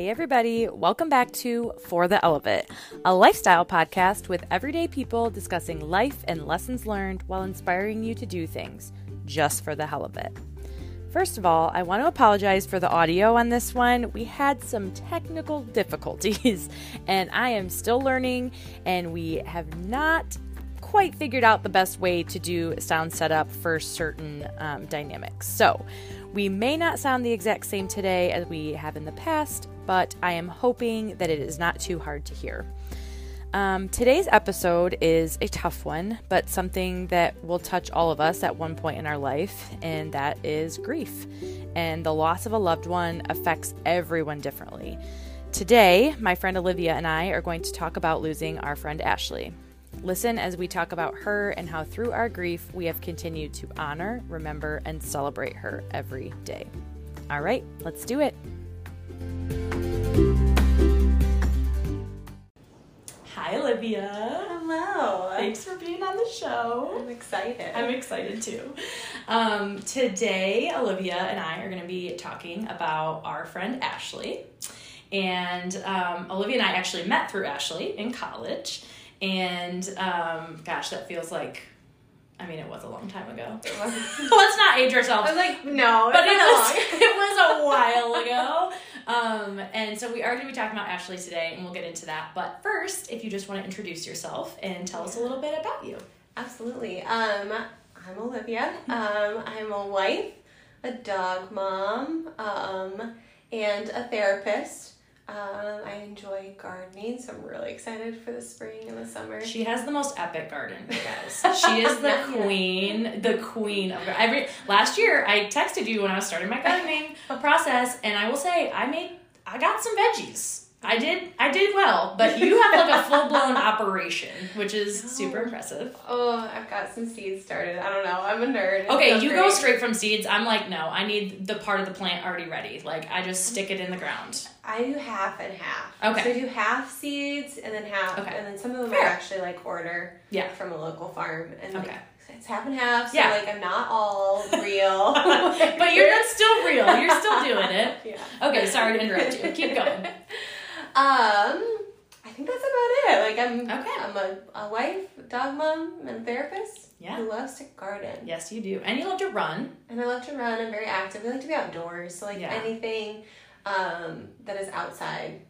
Hey, everybody, welcome back to For the Ell of It, a lifestyle podcast with everyday people discussing life and lessons learned while inspiring you to do things just for the hell of it. First of all, I want to apologize for the audio on this one. We had some technical difficulties, and I am still learning, and we have not quite figured out the best way to do sound setup for certain um, dynamics. So, we may not sound the exact same today as we have in the past, but I am hoping that it is not too hard to hear. Um, today's episode is a tough one, but something that will touch all of us at one point in our life, and that is grief. And the loss of a loved one affects everyone differently. Today, my friend Olivia and I are going to talk about losing our friend Ashley. Listen as we talk about her and how through our grief we have continued to honor, remember, and celebrate her every day. All right, let's do it. Hi, Olivia. Hello. Thanks for being on the show. I'm excited. I'm excited too. Um, today, Olivia and I are going to be talking about our friend Ashley. And um, Olivia and I actually met through Ashley in college. And um, gosh, that feels like, I mean, it was a long time ago. Let's not age ourselves. I was like, no, but it was, it was a while ago. Um, and so we are going to be talking about Ashley today, and we'll get into that. But first, if you just want to introduce yourself and tell us a little bit about you. Absolutely. Um, I'm Olivia. Um, I'm a wife, a dog mom, um, and a therapist. Um, I enjoy gardening, so I'm really excited for the spring and the summer. She has the most epic garden, guys. She is the Not yet. queen, the queen of every. Last year, I texted you when I was starting my gardening process, and I will say I made, I got some veggies. I did, I did well, but you have like a full blown operation, which is super Oh. impressive. Oh, I've got some seeds started. I don't know. I'm a nerd. It Okay, feels you go straight from seeds. I'm like, no, I need the part of the plant already ready. Like, I just stick it in the ground. I do half and half. Okay. So I do half seeds and then half, Okay. and then some of them Fair. are actually like order Yeah. from a local farm, and Okay. like, it's half and half. So Yeah. like I'm not all real. but you're not still real. You're still doing it. Yeah. Okay, sorry to interrupt you. Keep going. Um, I think that's about it. Like I'm, Okay. I'm a, a wife, dog mom, and therapist Yeah. who loves to garden. Yes, you do. And you love to run. And I love to run. I'm very active. I like to be outdoors. So like Yeah. anything um, that is outside,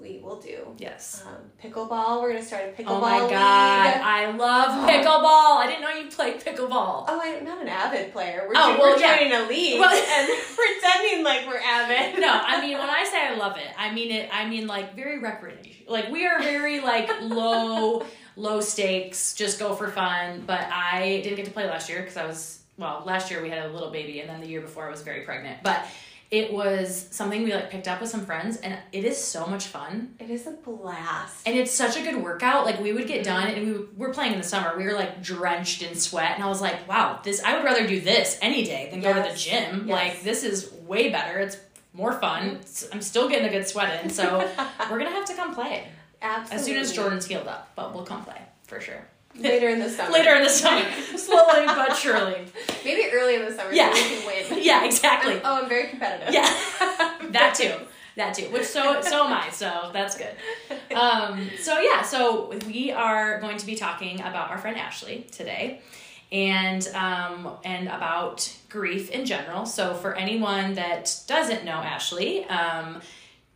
we will do. Yes. Um, pickleball. We're gonna start a pickleball Oh my god, league. I love pickleball. I didn't know you played pickleball. Oh, I'm not an avid player. We're, Oh, jo- well, we're yeah. joining a league Well- and pretending like we're avid. No, I mean when I say I love it, I mean it. I mean like very recreational. Like we are very like low, low stakes, just go for fun. But I didn't get to play last year because I was well. Last year we had a little baby, and then the year before I was very pregnant. But it was something we like picked up with some friends, and it is so much fun. It is a blast. And it's such a good workout. Like we would get mm-hmm. done, and we were playing in the summer. We were like drenched in sweat, and I was like, "Wow, this! I would rather do this any day than go to the gym. Yes. Like this is way better. It's more fun. Mm-hmm. I'm still getting a good sweat in, so we're gonna have to come play Absolutely. as soon as Jordan's healed up. But we'll come play for sure Later in the summer. later in the summer, slowly but surely. Maybe early in the summer Yeah. so we can win. Yeah, exactly. I'm- oh, I'm very competitive. Yeah, that too. That too. Which so so am I. So that's good. Um, so yeah. So we are going to be talking about our friend Ashley today, and um, and about grief in general. So for anyone that doesn't know Ashley, um,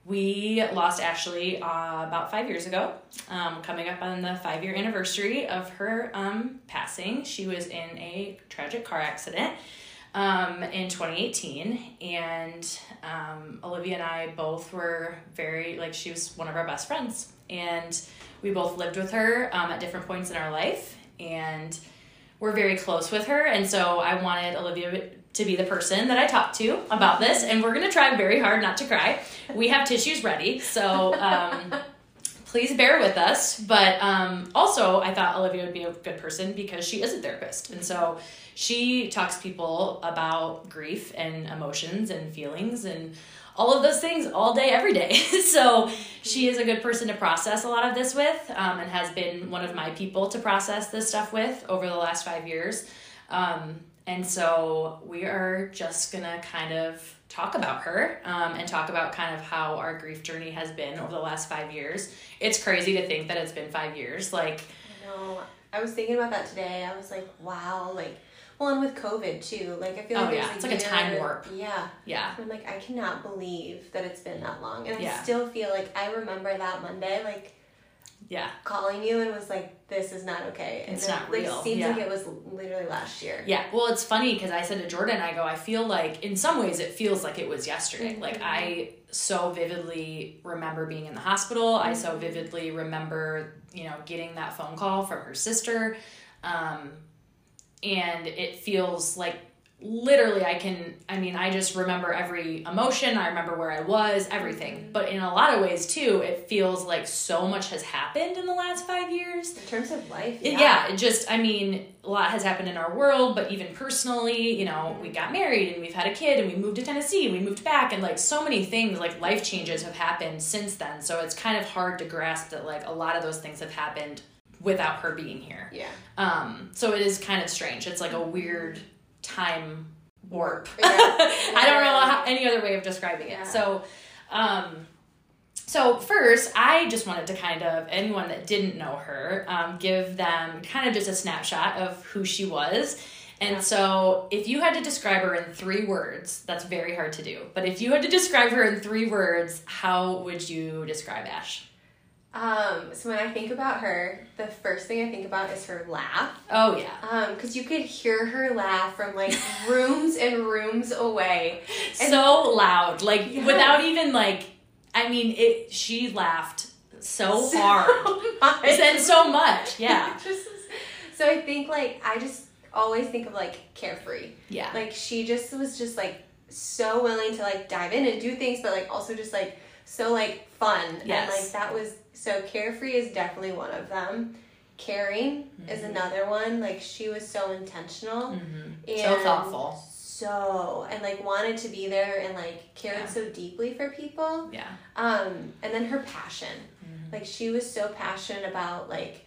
we lost Ashley uh, about five years ago, um, coming up on the five year anniversary of her um, passing. She was in a tragic car accident um, in 2018, and um, Olivia and I both were very, like, she was one of our best friends, and we both lived with her um, at different points in our life, and we're very close with her, and so I wanted Olivia to be the person that I talked to about this, and we're gonna try very hard not to cry. We have tissues ready, so um, please bear with us. But um, also, I thought Olivia would be a good person because she is a therapist, and so she talks people about grief and emotions and feelings and all of those things all day, every day. so she is a good person to process a lot of this with, um, and has been one of my people to process this stuff with over the last five years. Um, and so we are just gonna kind of talk about her um, and talk about kind of how our grief journey has been over the last five years. It's crazy to think that it's been five years. Like, I know. I was thinking about that today. I was like, wow, like, well, and with COVID too. Like, I feel Oh, like yeah, there's it's like a time warp. Yeah. yeah, I'm like, I cannot believe that it's been that long, and Yeah. I still feel like I remember that Monday, like yeah, calling you and was like, this is not okay. And It's it, not like, real. Seems Yeah. like it was literally last year. yeah. Well, it's funny because I said to Jordan, I go, I feel like in some ways it feels like it was yesterday. Like Mhm. I so vividly remember being in the hospital. I so vividly remember, you know, getting that phone call from her sister. Um, and it feels like literally I can I mean I just remember every emotion, I remember where I was, everything. Mm-hmm. But in a lot of ways too, it feels like so much has happened in the last 5 years. In terms of life, It- yeah. Yeah, it just I mean, a lot has happened in our world, but even personally, you know, we mm-hmm. got married and we've had a kid and we moved to Tennessee and we moved back and like so many things like life changes have happened since then. So it's kind of hard to grasp that like a lot of those things have happened without her being here. Yeah. Um, so it is kind of strange. It's like a mm-hmm. weird time warp. Yeah. I don't know how, any other way of describing it. Yeah. So, um, so first, I just wanted to kind of anyone that didn't know her, um, give them kind of just a snapshot of who she was. And Yeah. so, if you had to describe her in three words, that's very hard to do. But if you had to describe her in three words, how would you describe Ash? Um, so when I think about her, the first thing I think about is her laugh. Oh yeah, Um, because you could hear her laugh from like rooms and rooms away. And- so loud, like Yes. without even like, I mean, it. She laughed so, So hard. much. and so much. Yeah, just so I think like I just always think of like carefree. yeah, Like she just was just like so willing to like dive in and do things, but like also just like so like fun. Yes. And like that was so carefree is definitely one of them. Caring is Mhm. another one. Like she was so intentional. hmm And so thoughtful. So and like wanted to be there and like cared Yeah. so deeply for people. Yeah, Um, and then her passion. Mhm. Like she was so passionate about like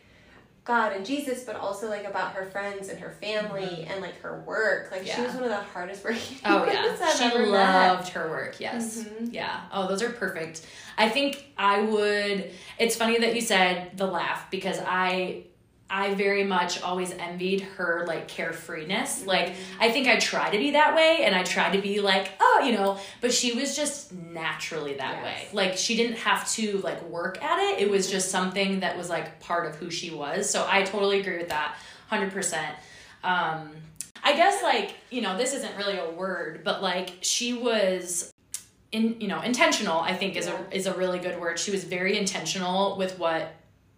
God and Jesus, but also like about her friends and her family and like her work. Like she Mm-hmm. Was one of the hardest working Oh yeah, I've she ever met. loved her work. Yes, Mhm. yeah. Oh, those are perfect. I think I would. It's funny that you said the laugh because I, I very much always envied her like carefreeness. Like I think I try to be that way, and I try to be like, oh, you know. But she was just naturally that Yes. way. Like she didn't have to like work at it. It was just something that was like part of who she was. So I totally agree with that, hundred percent. Um, I guess like you know this isn't really a word, but like she was in you know intentional. I think is Yeah. a is a really good word. She was very intentional with what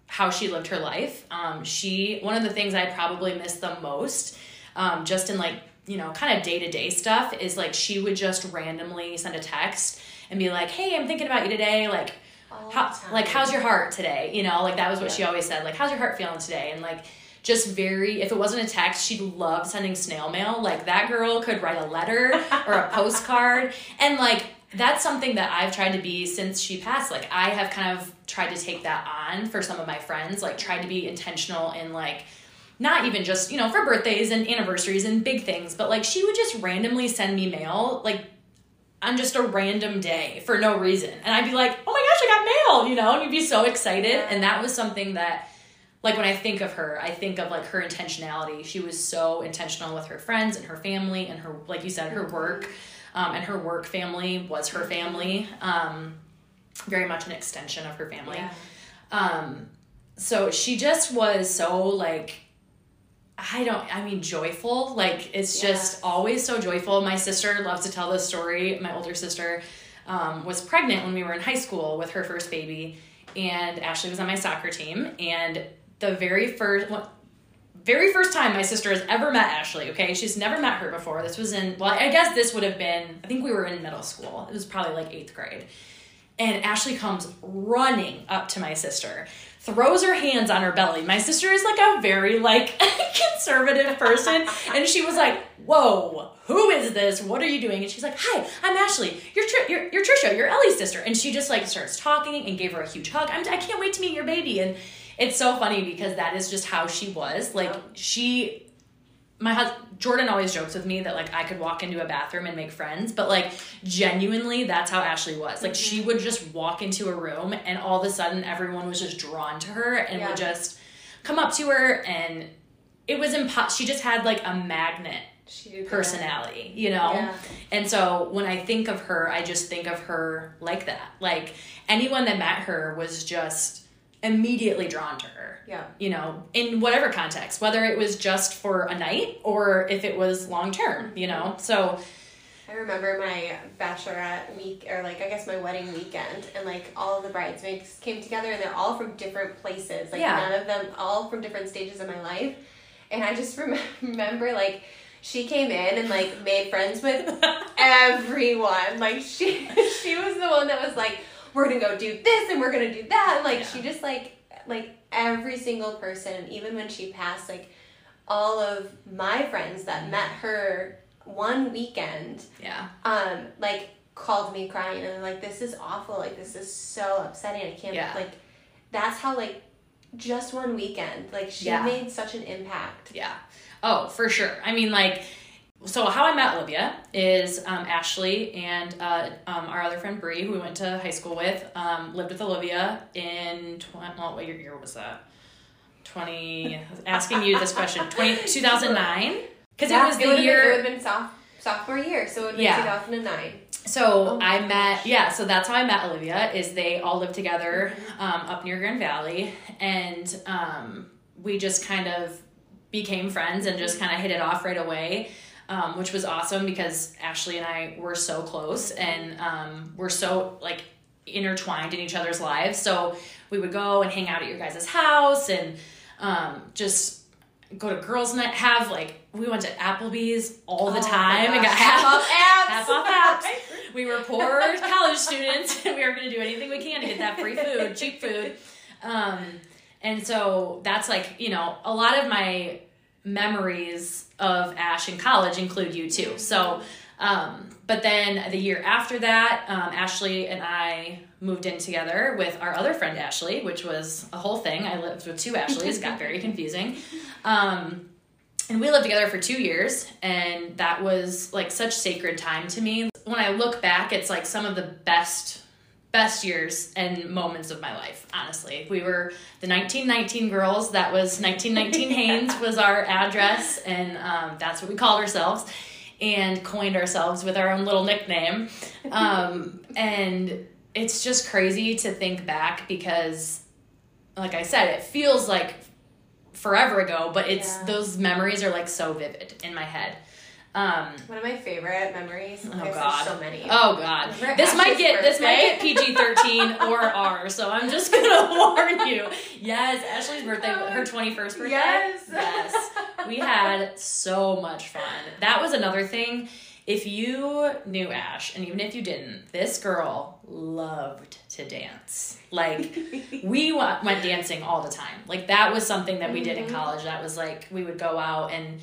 how she lived her life. Um, she one of the things I probably miss the most, um, just in like you know kind of day to day stuff, is like she would just randomly send a text and be like, "Hey, I'm thinking about you today. Like, how, like how's your heart today? You know, like that was what Yeah. she always said. Like, how's your heart feeling today? And like just very if it wasn't a text she loved sending snail mail like that girl could write a letter or a postcard and like that's something that i've tried to be since she passed. Like i have kind of tried to take that on for some of my friends like tried to be intentional in like not even just you know for birthdays and anniversaries and big things but like she would just randomly send me mail like on just a random day for no reason. And i'd be like oh my gosh i got mail you know and you'd be so excited. And that was something that like when I think of her, I think of like her intentionality. She was so intentional with her friends and her family and her, like you said, her work. Mm-hmm. Um, and her work family was her family. Um, very much an extension of her family. Yeah. Um, so she just was so like, I don't, I mean, joyful. Like, it's just always so joyful. My sister loves to tell this story. My older sister um, was pregnant when we were in high school with her first baby, and Ashley was on my soccer team. And the very first, well, very first time my sister has ever met Ashley, okay? She's never met her before. This was in, well, I guess this would have been, I think we were in middle school. It was probably like eighth grade. And Ashley comes running up to my sister, throws her hands on her belly. My sister is like a very like conservative person, and she was like, "Whoa, who is this? What are you doing?" And she's like, "Hi, I'm Ashley. You're you're, you're Trisha. You're Ellie's sister." And she just like starts talking and gave her a huge hug. I'm, I can't wait to meet your baby. And it's so funny because that is just how she was. Like Yeah. she my husband Jordan always jokes with me that like I could walk into a bathroom and make friends, but like genuinely that's how Ashley was. Like she mm-hmm. would just walk into a room and all of a sudden everyone was just drawn to her and Yeah. would just come up to her and it was impo- she just had like a magnet She did that. personality, you know? Yeah. And so when I think of her, I just think of her like that. Like anyone that met her was just immediately drawn to her. Yeah. You know, in whatever context, whether it was just for a night or if it was long term, you know? So, I remember my bachelorette week, or like I guess my wedding weekend, and like all of the bridesmaids came together, and they're all from different places. Like Yeah. none of them, all from different stages of my life. And I just rem- remember like she came in and like made friends with everyone. Like she, she was the one that was like, "We're gonna go do this, and we're gonna do that." And, like Yeah. she just like like every single person, even when she passed, like all of my friends that met her one weekend yeah. um like called me crying and like this is awful like this is so upsetting i can't Yeah. like that's how like just one weekend like she Yeah. made such an impact Yeah. Oh, for sure. I mean, like, so how I met Olivia is um, Ashley and uh, um, our other friend Bree, who we went to high school with, um, lived with Olivia in, tw- well, what year, year was that? 20, asking you this question, 20, 2009? Because Yeah, it was the would've year. been, it would have been soph- sophomore year so it would have been Yeah. 2009 So Oh I gosh. met, yeah, so that's how I met Olivia, is they all lived together um, up near Grand Valley. And um, we just kind of became friends and just kind of hit it off right away, um, which was awesome because Ashley and I were so close and um, we're so like intertwined in each other's lives. So we would go and hang out at your guys' house and um, just go to girls' night, have like, we went to Applebee's all the Oh time and got half off abs. half off apps. We were poor college students, and we were going to do anything we can to get that free food, cheap food. Um, and so that's like you know a lot of my memories of Ash in college include you too. So, um, but then the year after that, um, Ashley and I moved in together with our other friend Ashley, which was a whole thing. I lived with two Ashleys, got very confusing. Um, and we lived together for two years and that was like such sacred time to me when i look back it's like some of the best best years and moments of my life honestly we were the 1919 girls that was 1919 haynes was our address and um, that's what we called ourselves and coined ourselves with our own little nickname um, and it's just crazy to think back because like i said it feels like forever ago, but it's Yeah. those memories are like so vivid in my head. Um, one of my favorite memories oh god. so many Oh god. Remember This might Ash's get this might get? PG thirteen or R, so I'm just gonna warn you. Yes, Ashley's birthday, her twenty first birthday. yes Yes. We had so much fun. That was another thing. If you knew Ash, and even if you didn't, this girl loved to dance. Like, we went dancing all the time. Like, that was something that we did in Mhm. college. That was like, we would go out and.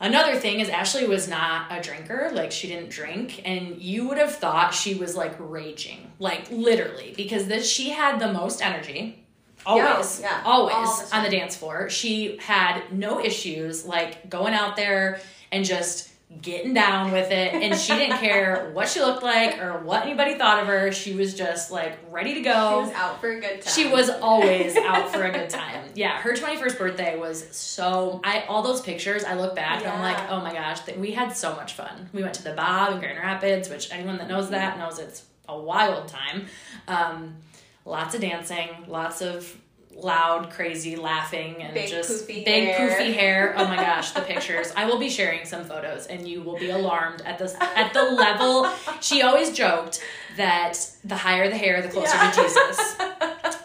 Another thing is Ashley was not a drinker, like she didn't drink, and you would have thought she was like raging, like literally, because this she had the most energy, always, yeah, always. The on the dance floor. She had no issues like going out there and just getting down with it, and she didn't care what she looked like or what anybody thought of her. She was just like ready to go she was out for a good time She was always out for a good time. Yeah, her 21st birthday was so I all those pictures I look back and I'm like, "Oh my gosh, th- we had so much fun." We went to the Bob in Grand Rapids, which anyone that knows that knows it's a wild time. Um, lots of dancing, lots of loud, crazy laughing and Big just poofy big hair. poofy hair. Oh my gosh, the pictures. I will be sharing some photos and you will be alarmed at this at the level. She always joked that the higher the hair, the closer Yeah. to Jesus.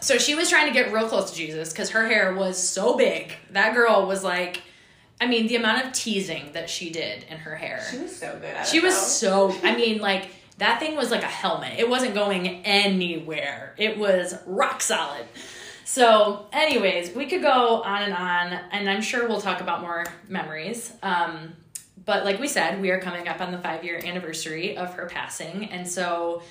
So she was trying to get real close to Jesus because her hair was so big. That girl was like, I mean, the amount of teasing that she did in her hair. She was so good She was though. so, I mean, like, that thing was like a helmet. It wasn't going anywhere, it was rock solid. So, anyways, we could go on and on, and I'm sure we'll talk about more memories. Um, but like we said, we are coming up on the five year anniversary of her passing, and so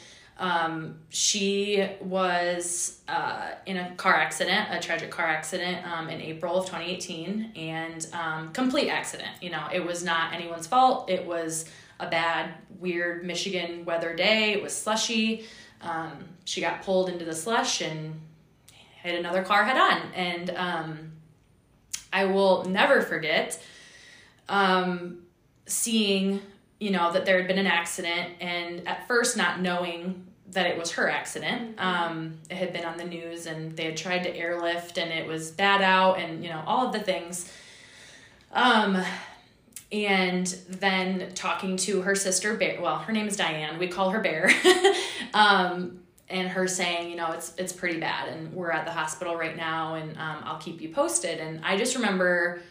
Um, she was uh, in a car accident, a tragic car accident um, in April of 2018, and um, complete accident. You know, it was not anyone's fault. It was a bad, weird Michigan weather day. It was slushy. Um, she got pulled into the slush and hit another car head on. And um, I will never forget um, seeing, you know, that there had been an accident and at first not knowing that it was her accident. Um, it had been on the news and they had tried to airlift and it was bad out and, you know, all of the things. Um, and then talking to her sister bear well her name is diane we call her bear um, and her saying you know it's it's pretty bad and we're at the hospital right now and um, i'll keep you posted. And i just remember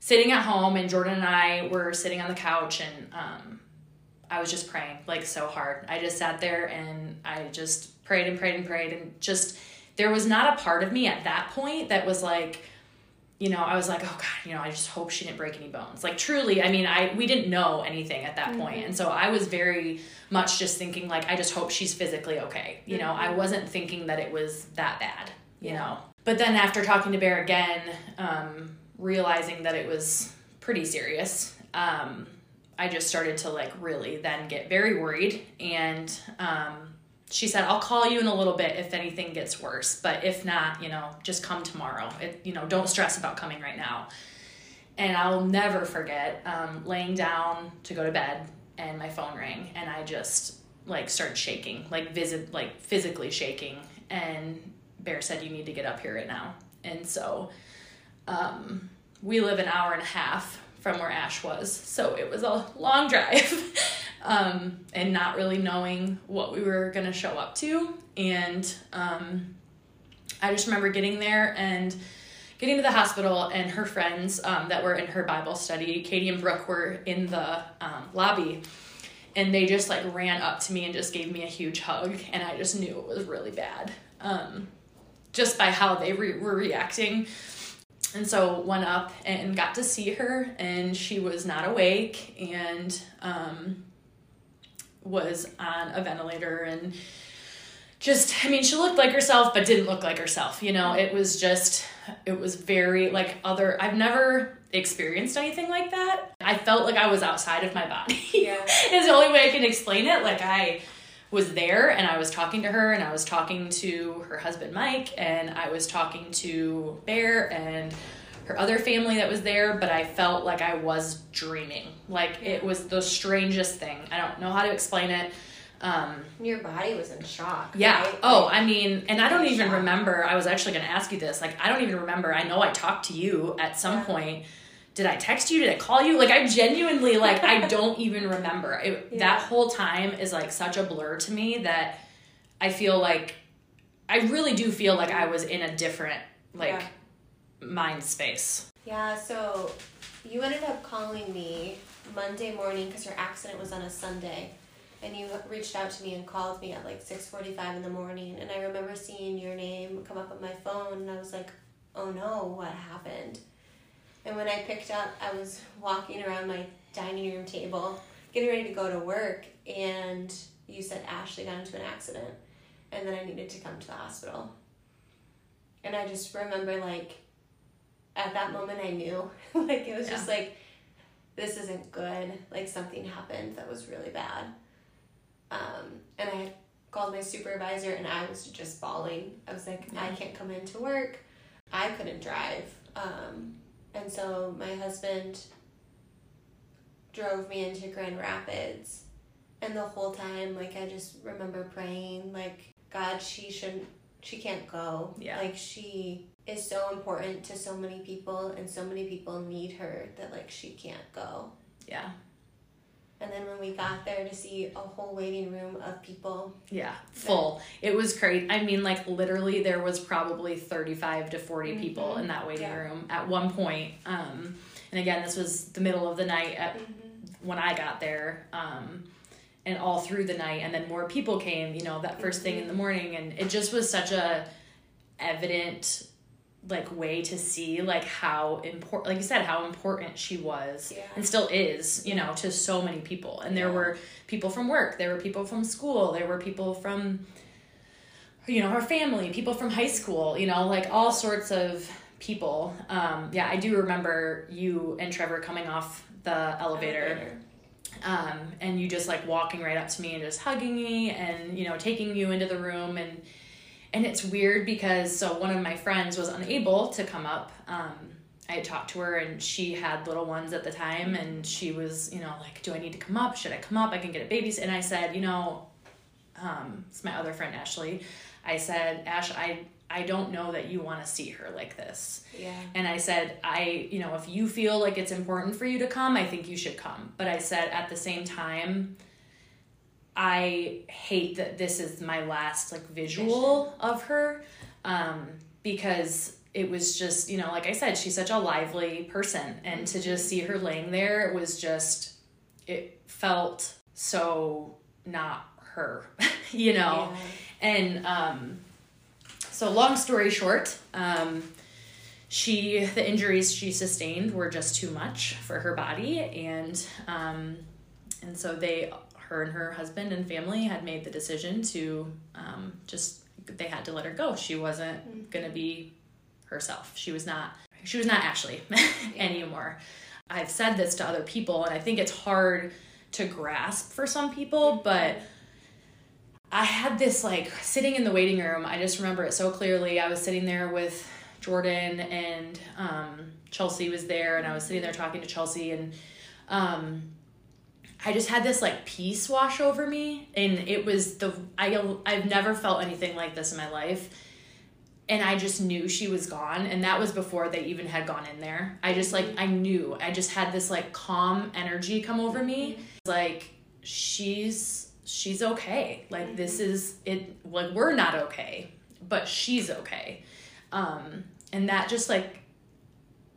sitting at home and jordan and i were sitting on the couch and um, i was just praying like so hard. I just sat there and i just prayed and prayed and prayed and just there was not a part of me at that point that was like you know, I was like, oh God, you know, I just hope she didn't break any bones. Like truly, I mean, I we didn't know anything at that mm-hmm. point. And so I was very much just thinking like I just hope she's physically okay. You mm-hmm. know, I mm-hmm. wasn't thinking that it was that bad, you yeah. know. But then after talking to Bear again, um, realizing that it was pretty serious, um, I just started to like really then get very worried and um, she said, I'll call you in a little bit if anything gets worse, but if not, you know, just come tomorrow. It, you know, don't stress about coming right now. And I'll never forget um, laying down to go to bed and my phone rang and I just like started shaking, like visit, like physically shaking. And Bear said, you need to get up here right now. And so um, we live an hour and a half from where Ash was. So it was a long drive um, and not really knowing what we were going to show up to. And um, I just remember getting there and getting to the hospital, and her friends um, that were in her Bible study, Katie and Brooke, were in the um, lobby. And they just like ran up to me and just gave me a huge hug, and I just knew it was really bad, um, just by how they re- were reacting and so went up and got to see her and she was not awake and um, was on a ventilator and just i mean she looked like herself but didn't look like herself you know? It was just it was very like other i've never experienced anything like that. I felt like i was outside of my body. Yeah. Is the only way i can explain it. Like i was there and I was talking to her and I was talking to her husband Mike and I was talking to Bear and her other family that was there, but I felt like I was dreaming. Like it was the strangest thing. I don't know how to explain it. Um, Your body was in shock. Yeah. Right? Oh, I mean, and I don't even shock. remember. I was actually going to ask you this. Like, I don't even remember. I know I talked to you at some yeah. point did I text you? Did I call you? Like I genuinely like I don't even remember. It, yeah. That whole time is like such a blur to me that I feel like I really do feel like I was in a different like yeah. mind space. Yeah, so you ended up calling me Monday morning because your accident was on a Sunday. And you reached out to me and called me at like 6:45 in the morning and I remember seeing your name come up on my phone and I was like, "Oh no, what happened?" And when I picked up, I was walking around my dining room table, getting ready to go to work, and you said Ashley got into an accident, and then I needed to come to the hospital. And I just remember, like, at that moment, I knew. like, it was yeah. just like, this isn't good. Like, something happened that was really bad. Um, and I called my supervisor, and I was just bawling. I was like, yeah. I can't come into work. I couldn't drive. Um, and so my husband drove me into Grand Rapids. And the whole time, like, I just remember praying, like, God, she shouldn't, she can't go. Yeah. Like, she is so important to so many people, and so many people need her that, like, she can't go. Yeah. And then when we got there to see a whole waiting room of people. Yeah, full. It was crazy. I mean, like literally, there was probably thirty-five to 40 mm-hmm. people in that waiting yeah. room at one point. Um, and again, this was the middle of the night at mm-hmm. when I got there. Um, and all through the night, and then more people came. You know, that 1st mm-hmm. thing in the morning, and it just was such a evident like way to see like how important like you said how important she was Yeah. and still is you know to so many people. And there were people from work there were people from school there were people from you know her family people from high school you know like all sorts of people. Um yeah i do remember you and trevor coming off the elevator. Um, and you just like walking right up to me and just hugging me and you know taking you into the room and and it's weird because so one of my friends was unable to come up um, i had talked to her and she had little ones at the time and she was you know like do i need to come up should i come up i can get a baby and i said you know um, it's my other friend ashley i said ash i i don't know that you want to see her like this Yeah. and I said, I, you know, if you feel like it's important for you to come, I think you should come. But I said at the same time, I hate that this is my last like visual of her um, because it was just, you know, like I said, she's such a lively person. And to just see her laying there, it was just, it felt so not her, you know? Yeah. And um, so, long story short, um, she the injuries she sustained were just too much for her body, and um, and so they, her and her husband and family had made the decision to um, just they had to let her go. She wasn't gonna be herself. She was not. She was not Ashley anymore. I've said this to other people, and I think it's hard to grasp for some people, but. I had this like sitting in the waiting room. I just remember it so clearly. I was sitting there with Jordan and um, Chelsea was there, and I was sitting there talking to Chelsea, and um, I just had this like peace wash over me, and it was the I I've never felt anything like this in my life. And I just knew she was gone, and that was before they even had gone in there. I just like I knew. I just had this like calm energy come over me, like she's she's okay. Like this is it. Like we're not okay, but she's okay. Um, and that just like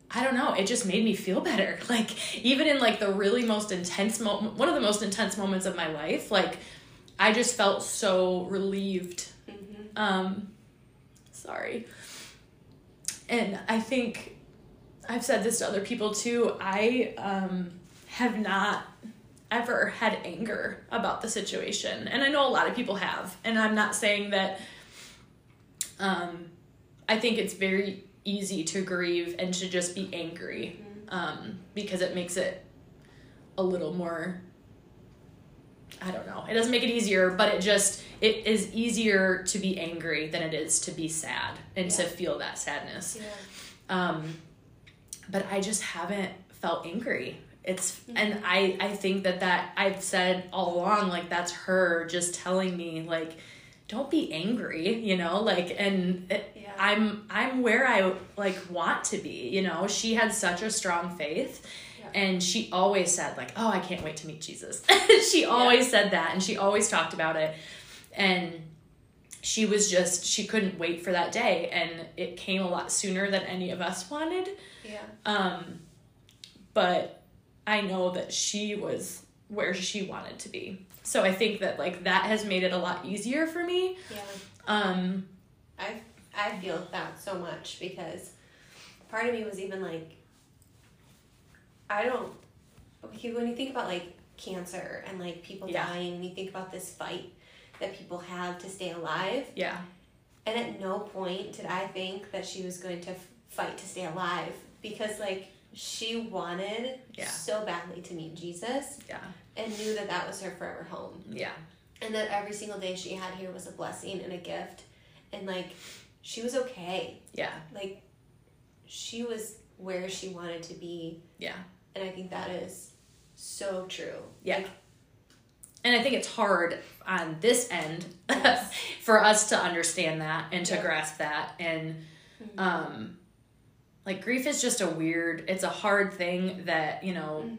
I don't know, it just made me feel better. Like even in like the really most intense moment, one of the most intense moments of my life, like I just felt so relieved. Um, sorry. And I think I've said this to other people too. I um, have not ever had anger about the situation, and I know a lot of people have. And I'm not saying that. Um, I think it's very easy to grieve and to just be angry um, because it makes it a little more I don't know. It doesn't make it easier, but it just it is easier to be angry than it is to be sad and to feel that sadness. Yeah. Um, but I just haven't felt angry. It's and I I think that that I've said all along like that's her just telling me like don't be angry, you know, like and it, Yeah. I'm I'm where I like want to be, you know. She had such a strong faith Yeah. and she always said like, "Oh, I can't wait to meet Jesus." she always said that and she always talked about it. And she was just she couldn't wait for that day and it came a lot sooner than any of us wanted. Yeah. Um but I know that she was where she wanted to be. So I think that like that has made it a lot easier for me. Yeah. Um I I feel that so much because part of me was even like I don't okay, when you think about like cancer and like people Yeah. dying and you think about this fight that people have to stay alive yeah. and at no point did I think that she was going to f- fight to stay alive because like she wanted Yeah. so badly to meet Jesus Yeah. And knew that that was her forever home Yeah. and that every single day she had here was a blessing and a gift and like she was okay Yeah. like she was where she wanted to be Yeah. and i think that is so true Yeah. Like, And I think it's hard on this end Yes. for us to understand that and to Yeah. grasp that and Mhm. um like grief is just a weird it's a hard thing that you know Mhm.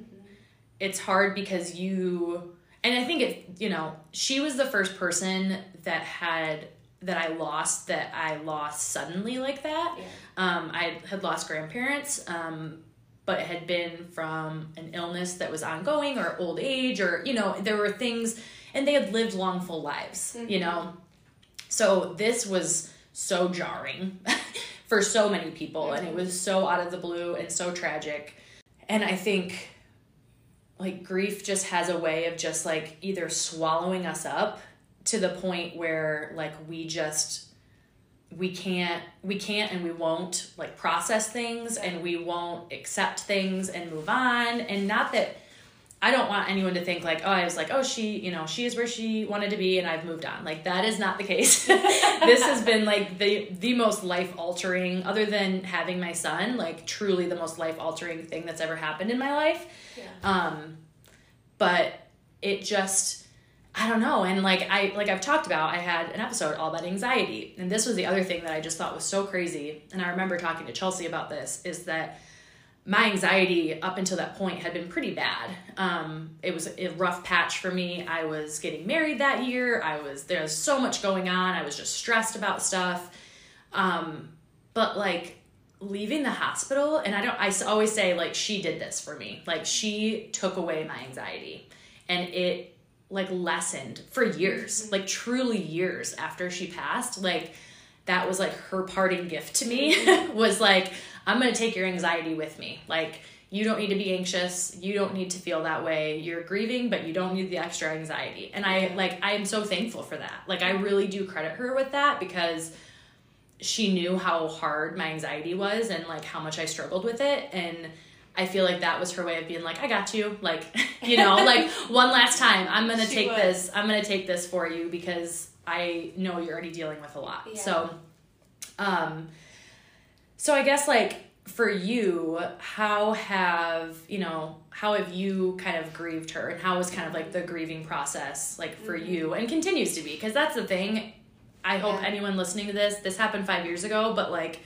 It's hard because you and i think it you know she was the first person that had that i lost that i lost suddenly like that. Yeah. Um, i had lost grandparents um, but it had been from an illness that was ongoing or old age or you know there were things and they had lived long full lives you know? So this was so jarring for so many people and it was so out of the blue and so tragic. And i think like grief just has a way of just like either swallowing us up to the point where like we just we can't we can't and we won't like process things and we won't accept things and move on. And not that I don't want anyone to think like, oh, I was like, oh, she, you know, she is where she wanted to be and I've moved on. Like that is not the case. this has been like the the most life altering other than having my son, like truly the most life altering thing that's ever happened in my life. Yeah. Um but it just I don't know. And like I like I've talked about, I had an episode all about anxiety. And this was the other thing that I just thought was so crazy. And I remember talking to Chelsea about this is that my anxiety up until that point had been pretty bad. Um, it was a rough patch for me. I was getting married that year. I was there was so much going on. I was just stressed about stuff. Um, but like leaving the hospital, and I don't. I always say like she did this for me. Like she took away my anxiety, and it like lessened for years. Like truly years after she passed. Like that was like her parting gift to me was like I'm going to take your anxiety with me. Like, you don't need to be anxious. You don't need to feel that way. You're grieving, but you don't need the extra anxiety. And I like I am so thankful for that. Like I really do credit her with that because she knew how hard my anxiety was and like how much I struggled with it and I feel like that was her way of being like, I got you. Like, you know, like one last time, I'm going to take would. this, I'm going to take this for you because I know you're already dealing with a lot. Yeah. So, um, so I guess like for you, how have, you know, how have you kind of grieved her and how was kind of like the grieving process like for mm-hmm. you and continues to be? Because that's the thing. I hope yeah. anyone listening to this, this happened five years ago, but like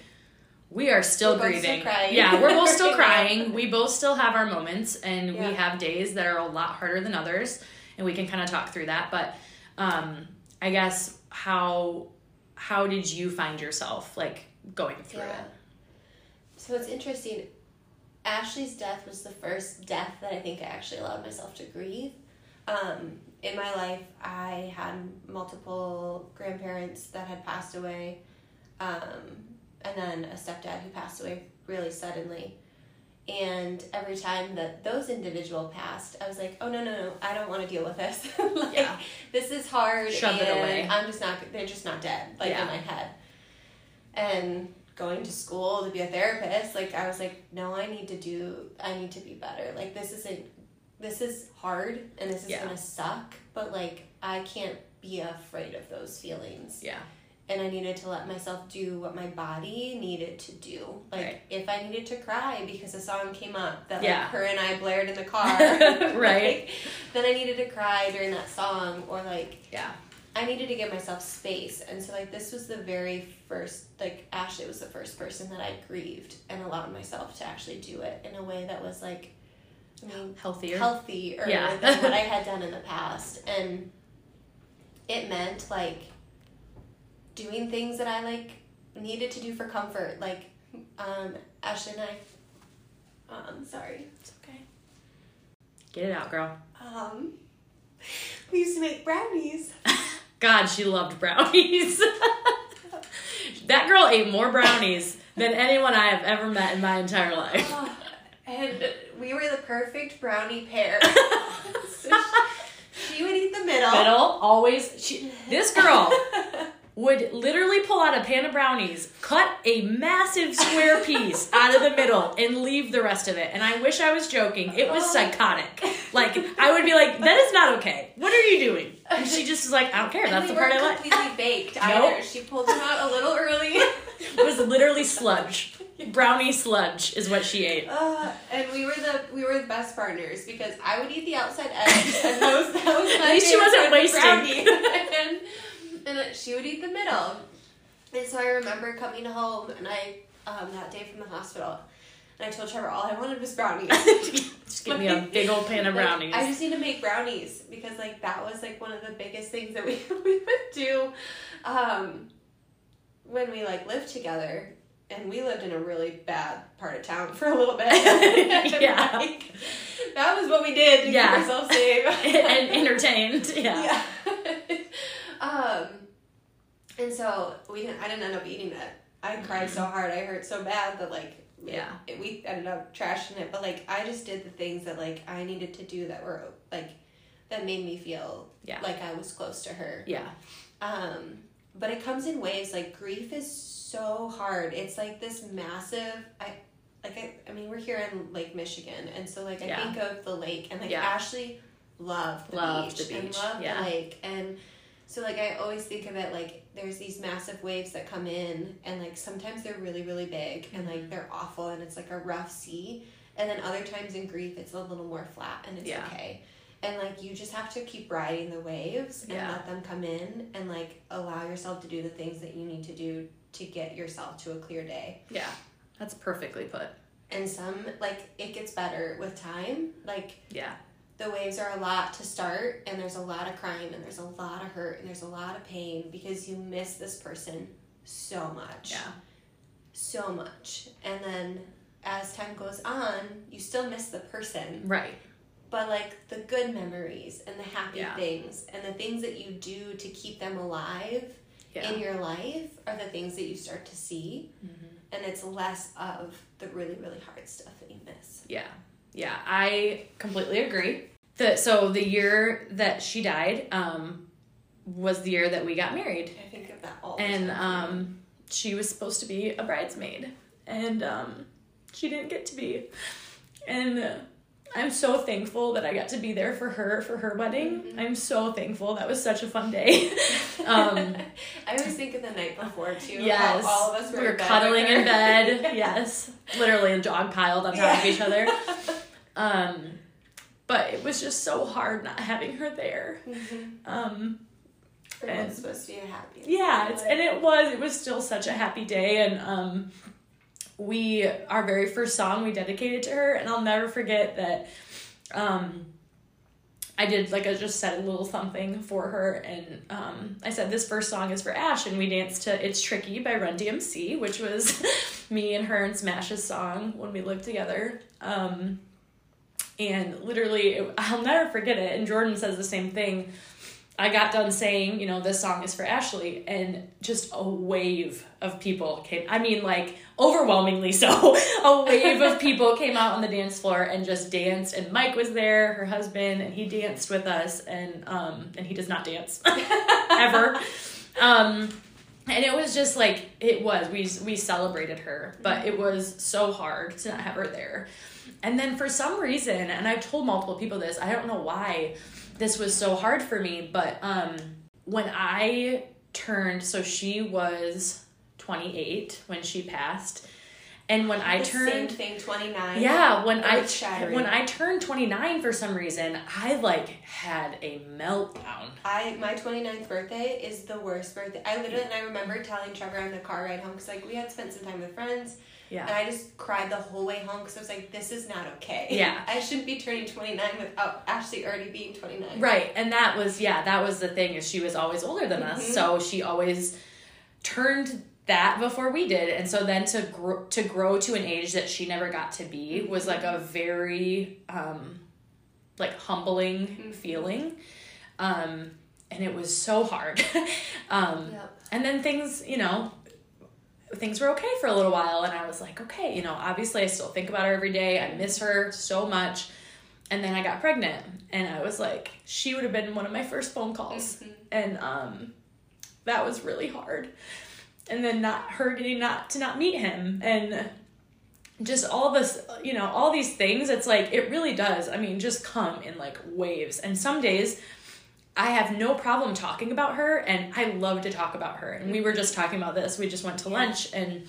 we are still we're grieving. Still yeah, we're both still crying. We both still have our moments and yeah. we have days that are a lot harder than others and we can kind of talk through that. But um I guess how how did you find yourself like going through yeah. it? So it's interesting. Ashley's death was the first death that I think I actually allowed myself to grieve. Um, in my life, I had multiple grandparents that had passed away, um, and then a stepdad who passed away really suddenly. And every time that those individual passed, I was like, "Oh no, no, no! I don't want to deal with this. like, yeah. this is hard. Shove it away. I'm just not. They're just not dead. Like yeah. in my head." And going to school to be a therapist, like I was like, no, I need to do, I need to be better. Like this isn't, this is hard and this is yeah. gonna suck, but like I can't be afraid of those feelings. Yeah. And I needed to let myself do what my body needed to do. Like right. if I needed to cry because a song came up that yeah. like her and I blared in the car, right? like, then I needed to cry during that song or like yeah I needed to give myself space. And so like this was the very first like Ashley was the first person that I grieved and allowed myself to actually do it in a way that was like I mean healthier. Healthier yeah. than what I had done in the past. And it meant like doing things that I like needed to do for comfort. Like um Ashley and I um sorry. It's okay. Get it out, girl. Um we used to make brownies. God, she loved brownies. that girl ate more brownies than anyone I have ever met in my entire life. Oh, and we were the perfect brownie pair. so she, she would eat the middle. Middle, always. She, this girl would literally pull out a pan of brownies, cut a massive square piece out of the middle, and leave the rest of it. And I wish I was joking. It was psychotic. Like I would be like, "That is not okay. What are you doing?" And she just was like, "I don't care. That's the part I like." Completely baked. Either. Nope. She pulled them out a little early. it was literally sludge. Brownie sludge is what she ate. Uh, and we were the we were the best partners because I would eat the outside edge, and that was that was my At least she wasn't wasting. And, she would eat the middle. And so I remember coming home and I um, that day from the hospital. And I told Trevor all I wanted was brownies. just give me a big old pan of brownies. Like, I just need to make brownies because like that was like one of the biggest things that we, we would do um, when we like lived together. And we lived in a really bad part of town for a little bit. yeah. Like, that was what we did to yeah. keep ourselves safe. and entertained. Yeah. yeah. Um, and so we didn't. I didn't end up eating it. I cried so hard. I hurt so bad that like Yeah. it, we ended up trashing it. But like I just did the things that like I needed to do that were like that made me feel Yeah. like I was close to her. Yeah. Um, but it comes in waves. Like grief is so hard. It's like this massive. I like. I, I mean, we're here in Lake Michigan, and so like I Yeah. think of the lake, and like Yeah. Ashley loved the Loved beach, the and beach, loved yeah. the lake, and so like I always think of it like there's these massive waves that come in, and like sometimes they're really really big, and Mm-hmm. like they're awful, and it's like a rough sea, and then other times in grief it's a little more flat, and it's Yeah. okay. And like you just have to keep riding the waves and Yeah. let them come in and like allow yourself to do the things that you need to do to get yourself to a clear day. Yeah. That's perfectly put. And some like it gets better with time. Like Yeah. The waves are a lot to start and there's a lot of crying and there's a lot of hurt and there's a lot of pain because you miss this person so much. Yeah. So much. And then as time goes on, you still miss the person. Right. But like the good memories and the happy Yeah. things and the things that you do to keep them alive Yeah. in your life are the things that you start to see. Mm-hmm. And it's less of the really, really hard stuff that you miss. Yeah. Yeah. I completely agree. The so the year that she died, um, was the year that we got married. I think of that all the And time. um she was supposed to be a bridesmaid. And um she didn't get to be. And uh, I'm so thankful that I got to be there for her for her wedding. Mhm. I'm so thankful. That was such a fun day. um I was thinking the night before too. Yes. all of us were, we were in cuddling in bed. yes. Literally a dog piled on top of each other. Um, but it was just so hard not having her there. Mhm. Um, And- supposed to be a happy. yeah, it's, and it was, it was still such a happy day. And, um, we, our very first song we dedicated to her, and I'll never forget that, um, I did like I just said a little something for her, and um, I said this first song is for Ash, and we danced to "It's Tricky" by Run DMC, which was me and her and Smash's song when we lived together. Um, and literally, it, I'll never forget it. And Jordan says the same thing. I got done saying, you know, this song is for Ashley, and just a wave of people came. I mean, like overwhelmingly so. a wave of people came out on the dance floor and just danced. And Mike was there, her husband, and he danced with us. And um, and he does not dance ever. Um, and it was just like it was. We we celebrated her, but it was so hard to not have her there. And then for some reason, and I've told multiple people this, I don't know why this was so hard for me, but um when I turned so she was 28 when she passed. And when I The turned same thing, twenty nine. yeah, when I Earth-shattering. when I turned 29 for some reason, I like had a meltdown. I my 29th birthday is the worst birthday. I literally and I remember telling Trevor on the car ride home because like we had spent some time with friends. Yeah. And I just cried the whole way home because I was like, this is not okay. Yeah. I shouldn't be turning 29 without Ashley already being 29. Right, and that was yeah, that was the thing is she was always older than us, Mhm. so she always turned that before we did, and so then to grow to grow to an age that she never got to be was like a very um like humbling Mhm. feeling, um, and it was so hard, um, Yep. and then things you know things were okay for a little while. And i was like okay you know obviously i still think about her every day. I miss her so much. And then i got pregnant. And i was like she would have been one of my first phone calls. Mhm. and um that was really hard and then not her getting not to not meet him and just all this you know all these things it's like it really does i mean just come in like waves and some days I have no problem talking about her and I love to talk about her. And we were just talking about this. We just went to lunch and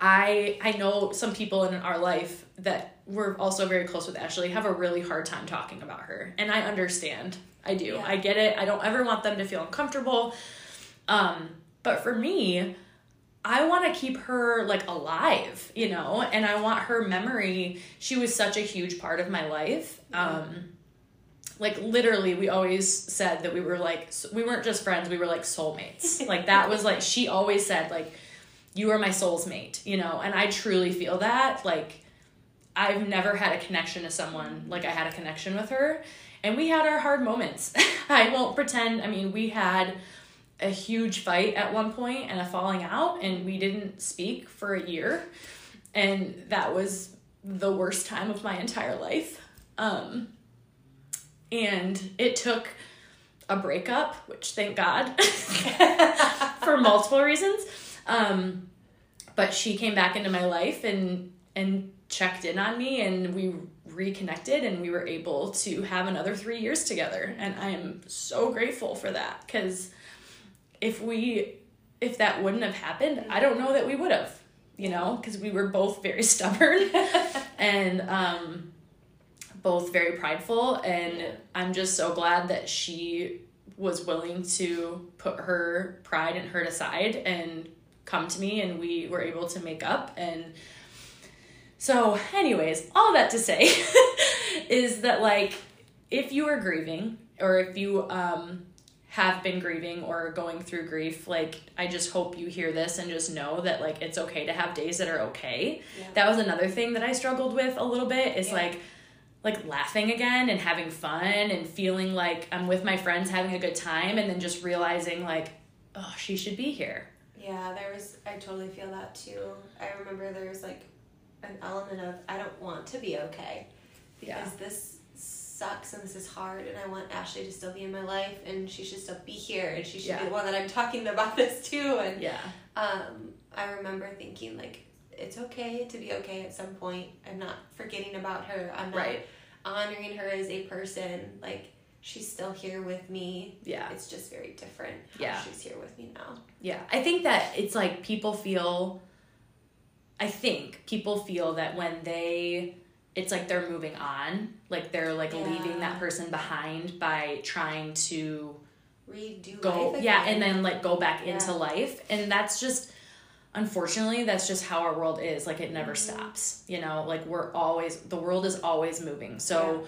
I I know some people in our life that we're also very close with Ashley have a really hard time talking about her. And I understand. I do. Yeah. I get it. I don't ever want them to feel uncomfortable. Um but for me, I want to keep her like alive, you know, and I want her memory. She was such a huge part of my life. Um like literally we always said that we were like we weren't just friends we were like soulmates. Like that was like she always said like you are my soul's mate you know? And i truly feel that like i've never had a connection to someone like i had a connection with her. And we had our hard moments. I won't pretend i mean we had a huge fight at one point and a falling out and we didn't speak for a year. And that was the worst time of my entire life. Um and it took a breakup which thank god for multiple reasons. Um but she came back into my life and and checked in on me and we reconnected and we were able to have another 3 years together. And I am so grateful for that cuz if we if that wouldn't have happened, I don't know that we would have, you know, because we were both very stubborn and um, both very prideful. And Yeah. I'm just so glad that she was willing to put her pride and hurt aside and come to me, and we were able to make up. And so, anyways, all that to say is that, like, if you are grieving or if you um, have been grieving or going through grief, like I just hope you hear this and just know that like it's okay to have days that are okay. Yeah. That was another thing that I struggled with a little bit is Yeah. like like laughing again and having fun and feeling like I'm with my friends having a good time and then just realizing like oh she should be here. Yeah, there was. I totally feel that too. I remember there was like an element of I don't want to be okay because Yeah. this sucks and this is hard, and I want Ashley to still be in my life, and she should still be here, and she should Yeah. be the one that I'm talking about this to. And Yeah. um, I remember thinking like it's okay to be okay at some point. I'm not forgetting about her. I'm not Right. honoring her as a person. Like she's still here with me. Yeah. It's just very different Yeah. she's here with me now. Yeah, I think that it's like people feel. I think people feel that when they, it's like they're moving on, like they're like Yeah. leaving that person behind by trying to Redo go, yeah, and then like go back Yeah. into life, and that's just, unfortunately, that's just how our world is. Like it never Mhm. stops, you know. Like we're always, the world is always moving. So,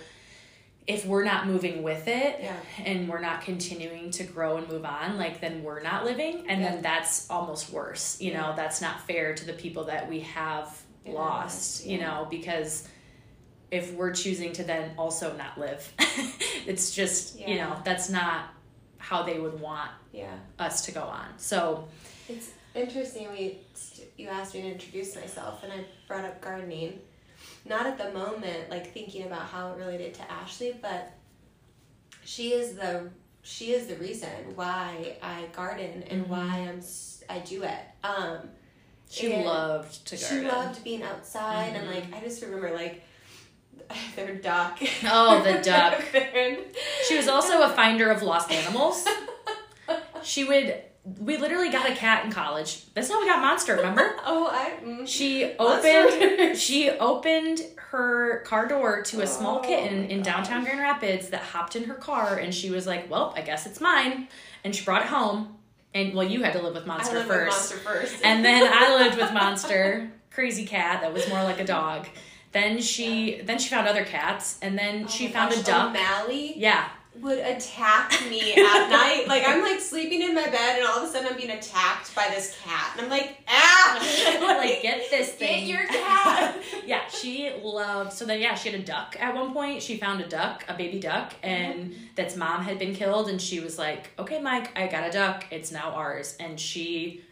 if we're not moving with it, Yeah. and we're not continuing to grow and move on, like then we're not living, and Yeah. then that's almost worse. You know, that's not fair to the people that we have Yeah, lost. You know, because if we're choosing to then also not live, it's just you know that's not how they would want Yeah. us to go on. So It's interesting. We you asked me to introduce myself, and I brought up gardening. Not at the moment, like thinking about how it related to Ashley, but she is the she is the reason why I garden and Mhm. why I'm I do it. Um, she loved to garden. she loved being outside, and Mhm. like I just remember like their duck. Oh, the duck. She was also a finder of lost animals. She would. We literally got a cat in college. That's how we got Monster. Remember? oh, I. Mm. She opened she opened her car door to a small Oh kitten in downtown. Grand Rapids that hopped in her car and she was like, "Well, I guess it's mine." And she brought it home. And well, you had to live with I Monster lived with first. Monster first. And then I lived with Monster, crazy cat that was more like a dog. Then she then she found other cats and then Oh she found gosh, a duck. O'Malley Yeah. would attack me at night. Like I'm like sleeping in my bed, and all of a sudden I'm being attacked by this cat, and I'm like, ah, like get this thing. Get your cat. yeah, she loved. So then, yeah, she had a duck at one point. She found a duck, a baby duck, and that's mom had been killed. And she was like, "Okay, Mike, I got a duck. It's now ours." And she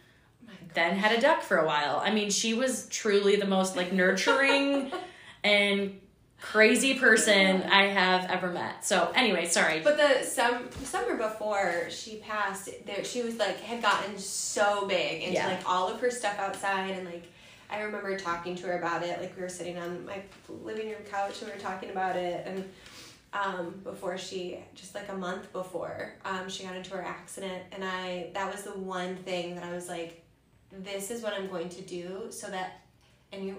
then had a duck for a while. I mean, she was truly the most like nurturing and crazy person I have ever met. So, anyway, sorry. But the some summer before she passed, there she was like had gotten so big into Yeah. like all of her stuff outside, and like I remember talking to her about it. Like we were sitting on my living room couch and we were talking about it, and um, before she just like a month before um, she got into her accident, and I that was the one thing that I was like, this is what I'm going to do so that, and you.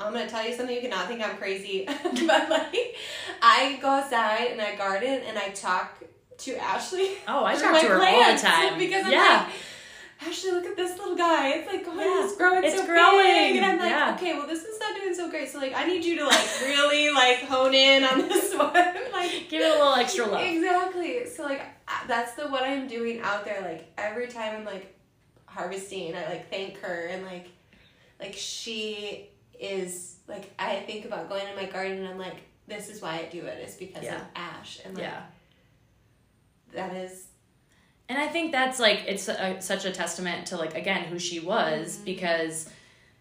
I'm gonna tell you something you cannot think I'm crazy, but like I go outside and I garden and I talk to Ashley. Oh, I talk to her all the time. because I'm yeah. like, Ashley, look at this little guy. It's like going, Yeah, it's growing it's so growing, big, and I'm like, yeah. okay, well, this is not doing so great. So like, I need you to like really like hone in on this one, like. Give it a little extra love. Exactly. So like that's the what I'm doing out there. Like every time I'm like harvesting, I like thank her and like like she is like I think about going in my garden and I'm like this is why I do it. It's because Yeah. of Ash and like Yeah. that is and I think that's like it's a, such a testament to like again who she was Mm-hmm. because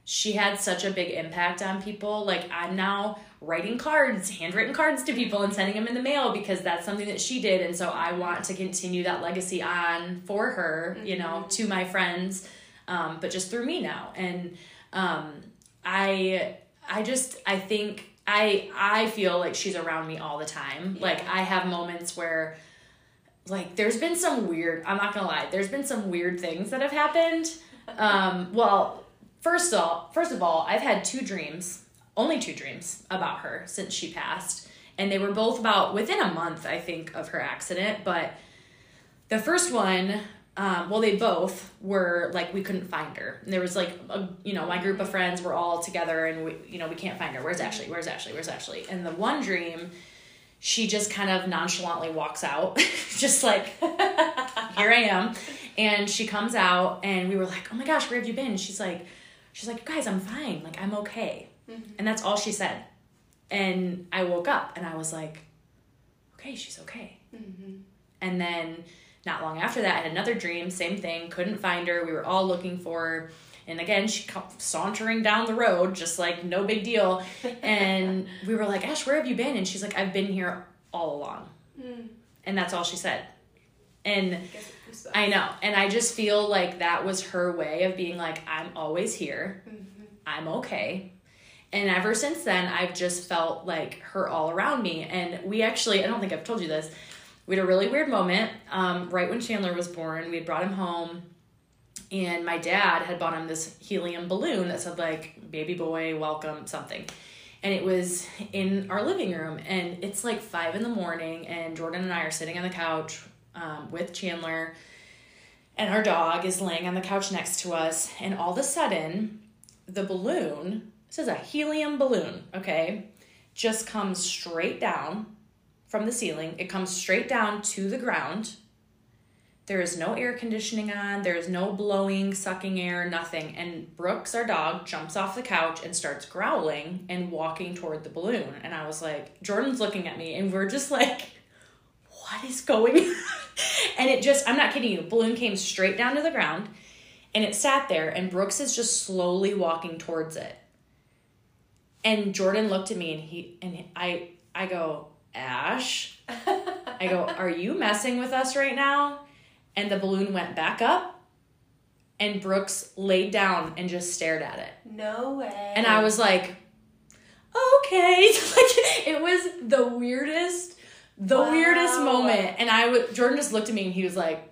she had such a big impact on people. Like I'm now writing cards, handwritten cards to people and sending them in the mail because that's something that she did and so I want to continue that legacy on for her, you know, Mm-hmm. to my friends um but just through me now. And um I I just I think I I feel like she's around me all the time. Like I have moments where like there's been some weird I'm not gonna lie, there's been some weird things that have happened. Um well first of all first of all, I've had two dreams, only two dreams about her since she passed. And they were both about within a month, I think, of her accident. But the first one um, well, they both were like we couldn't find her. And there was like a, you know my group of friends were all together and we you know we can't find her. Where's Ashley? Where's Ashley? Where's Ashley? And the one dream, she just kind of nonchalantly walks out, just like here I am, and she comes out and we were like, oh my gosh, where have you been? She's like, she's like, guys, I'm fine. Like I'm okay, and that's all she said. And I woke up and I was like, okay, she's okay. And then not long after that, I had another dream, same thing, couldn't find her. We were all looking for her. And again, she come sauntering down the road, just like no big deal. And we were like, Ash, where have you been? And she's like, I've been here all along. And that's all she said. And I know. And I just feel like that was her way of being like, I'm always here. I'm okay. And ever since then, I've just felt like her all around me. And we actually, I don't think I've told you this, we had a really weird moment um, right when Chandler was born. We had brought him home, and my dad had bought him this helium balloon that said, like, baby boy, welcome, something. And it was in our living room. And it's like five in the morning, and Jordan and I are sitting on the couch um, with Chandler, and our dog is laying on the couch next to us. And all of a sudden, the balloon, this is a helium balloon, okay, just comes straight down from the ceiling. It comes straight down to the ground. There is no air conditioning on. There is no blowing, sucking air, nothing. And Brooks, our dog, jumps off the couch and starts growling and walking toward the balloon. And I was like, Jordan's looking at me, and we're just like, what is going on? and it just, I'm not kidding you, balloon came straight down to the ground and it sat there, and Brooks is just slowly walking towards it. And Jordan looked at me and he, and I, I go, Ash, I go, Are you messing with us right now? And the balloon went back up, and Brooks laid down and just stared at it. No way. And I was like, Okay. like, it was the weirdest, the Wow. weirdest moment. And I would, Jordan just looked at me and he was like,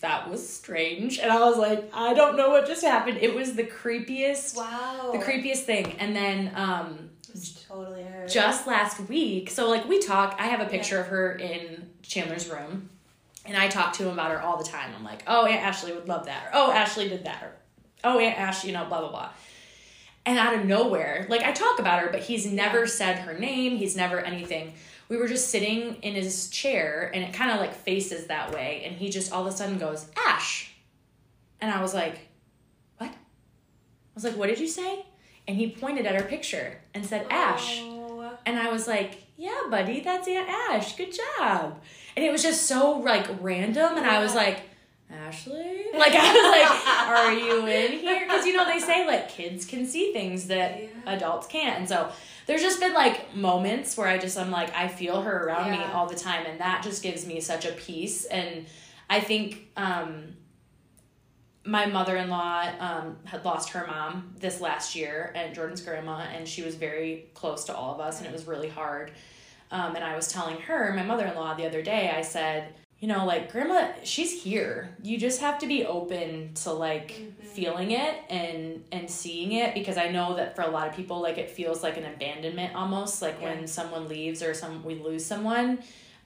That was strange. And I was like, I don't know what just happened. It was the creepiest, wow. the creepiest thing. And then, um, totally her. just last week so like we talk i have a picture of her in chandler's room and i talk to him about her all the time i'm like oh aunt ashley would love that or oh ashley did that or oh aunt ash you know blah blah blah and out of nowhere like i talk about her but he's never said her name he's never anything we were just sitting in his chair and it kind of like faces that way and he just all of a sudden goes ash and i was like what i was like what did you say and he pointed at her picture and said ash Oh. and I was like, yeah, buddy, that's Aunt Ash. Good job. And it was just so like random. And I was like, Ashley? Like, I was like, are you in here? Because, you know, they say like kids can see things that Yeah. adults can't. And so there's just been like moments where I just, I'm like, I feel her around me all the time. And that just gives me such a peace. And I think, um, my mother-in-law um, had lost her mom this last year and jordan's grandma and she was very close to all of us and it was really hard um, and i was telling her my mother-in-law the other day i said you know like grandma she's here you just have to be open to like feeling it and and seeing it because i know that for a lot of people like it feels like an abandonment almost like Yeah. when someone leaves or some we lose someone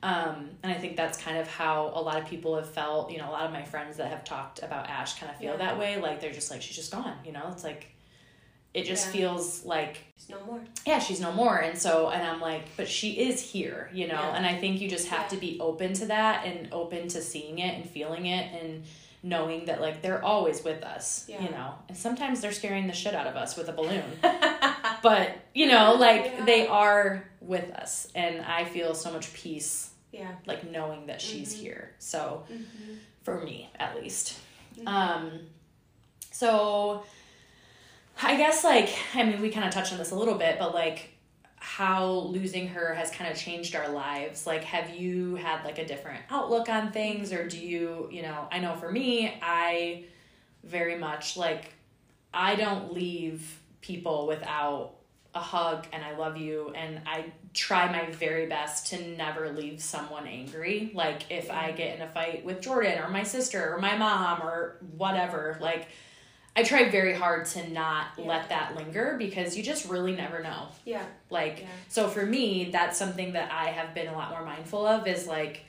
um, and I think that's kind of how a lot of people have felt. You know, a lot of my friends that have talked about Ash kind of feel Yeah. that way. Like they're just like she's just gone. You know, it's like it just Yeah. feels like There's no more. yeah, she's no more. And so, and I'm like, but she is here. You know, Yeah. and I think you just have Yeah. to be open to that and open to seeing it and feeling it and knowing that like they're always with us. Yeah. You know, and sometimes they're scaring the shit out of us with a balloon but you know like they are with us and i feel so much peace Yeah. like knowing that she's Mhm. here. So Mm-hmm. for me at least. Mhm. Um so I guess like I mean we kind of touched on this a little bit, but like how losing her has kind of changed our lives. Like have you had like a different outlook on things or do you, you know, I know for me, I very much like I don't leave people without a hug and I love you and I try my very best to never leave someone angry. Like if I get in a fight with Jordan or my sister or my mom or whatever, like I try very hard to not Yeah. let that linger because you just really never know. Yeah. Like Yeah. so for me, that's something that I have been a lot more mindful of is like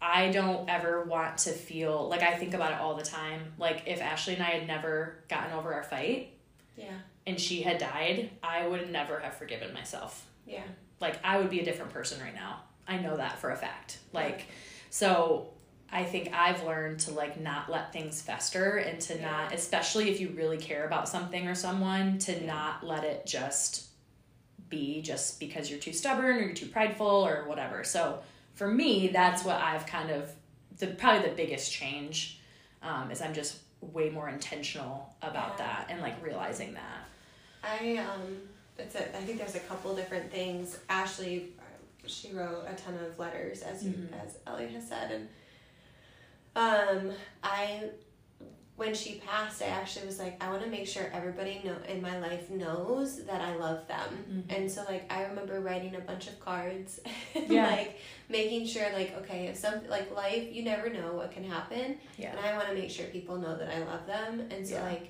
I don't ever want to feel like I think about it all the time. Like if Ashley and I had never gotten over our fight Yeah. and she had died, I would never have forgiven myself. Yeah. Like I would be a different person right now. I know that for a fact. Like so I think I've learned to like not let things fester and to Yeah. not especially if you really care about something or someone to Yeah. not let it just be just because you're too stubborn or you're too prideful or whatever. So for me, that's what I've kind of the probably the biggest change um, is I'm just way more intentional about Yeah. that and like realizing that. I um, it's a. I think there's a couple different things. Ashley, she wrote a ton of letters, as you, Mhm. as Ellie has said, and um, I, when she passed, I actually was like, I want to make sure everybody know in my life knows that I love them, Mhm. and so like I remember writing a bunch of cards, and Yeah. like making sure like okay if some like life you never know what can happen Yeah. and I want to make sure people know that I love them. And so, Yeah. like,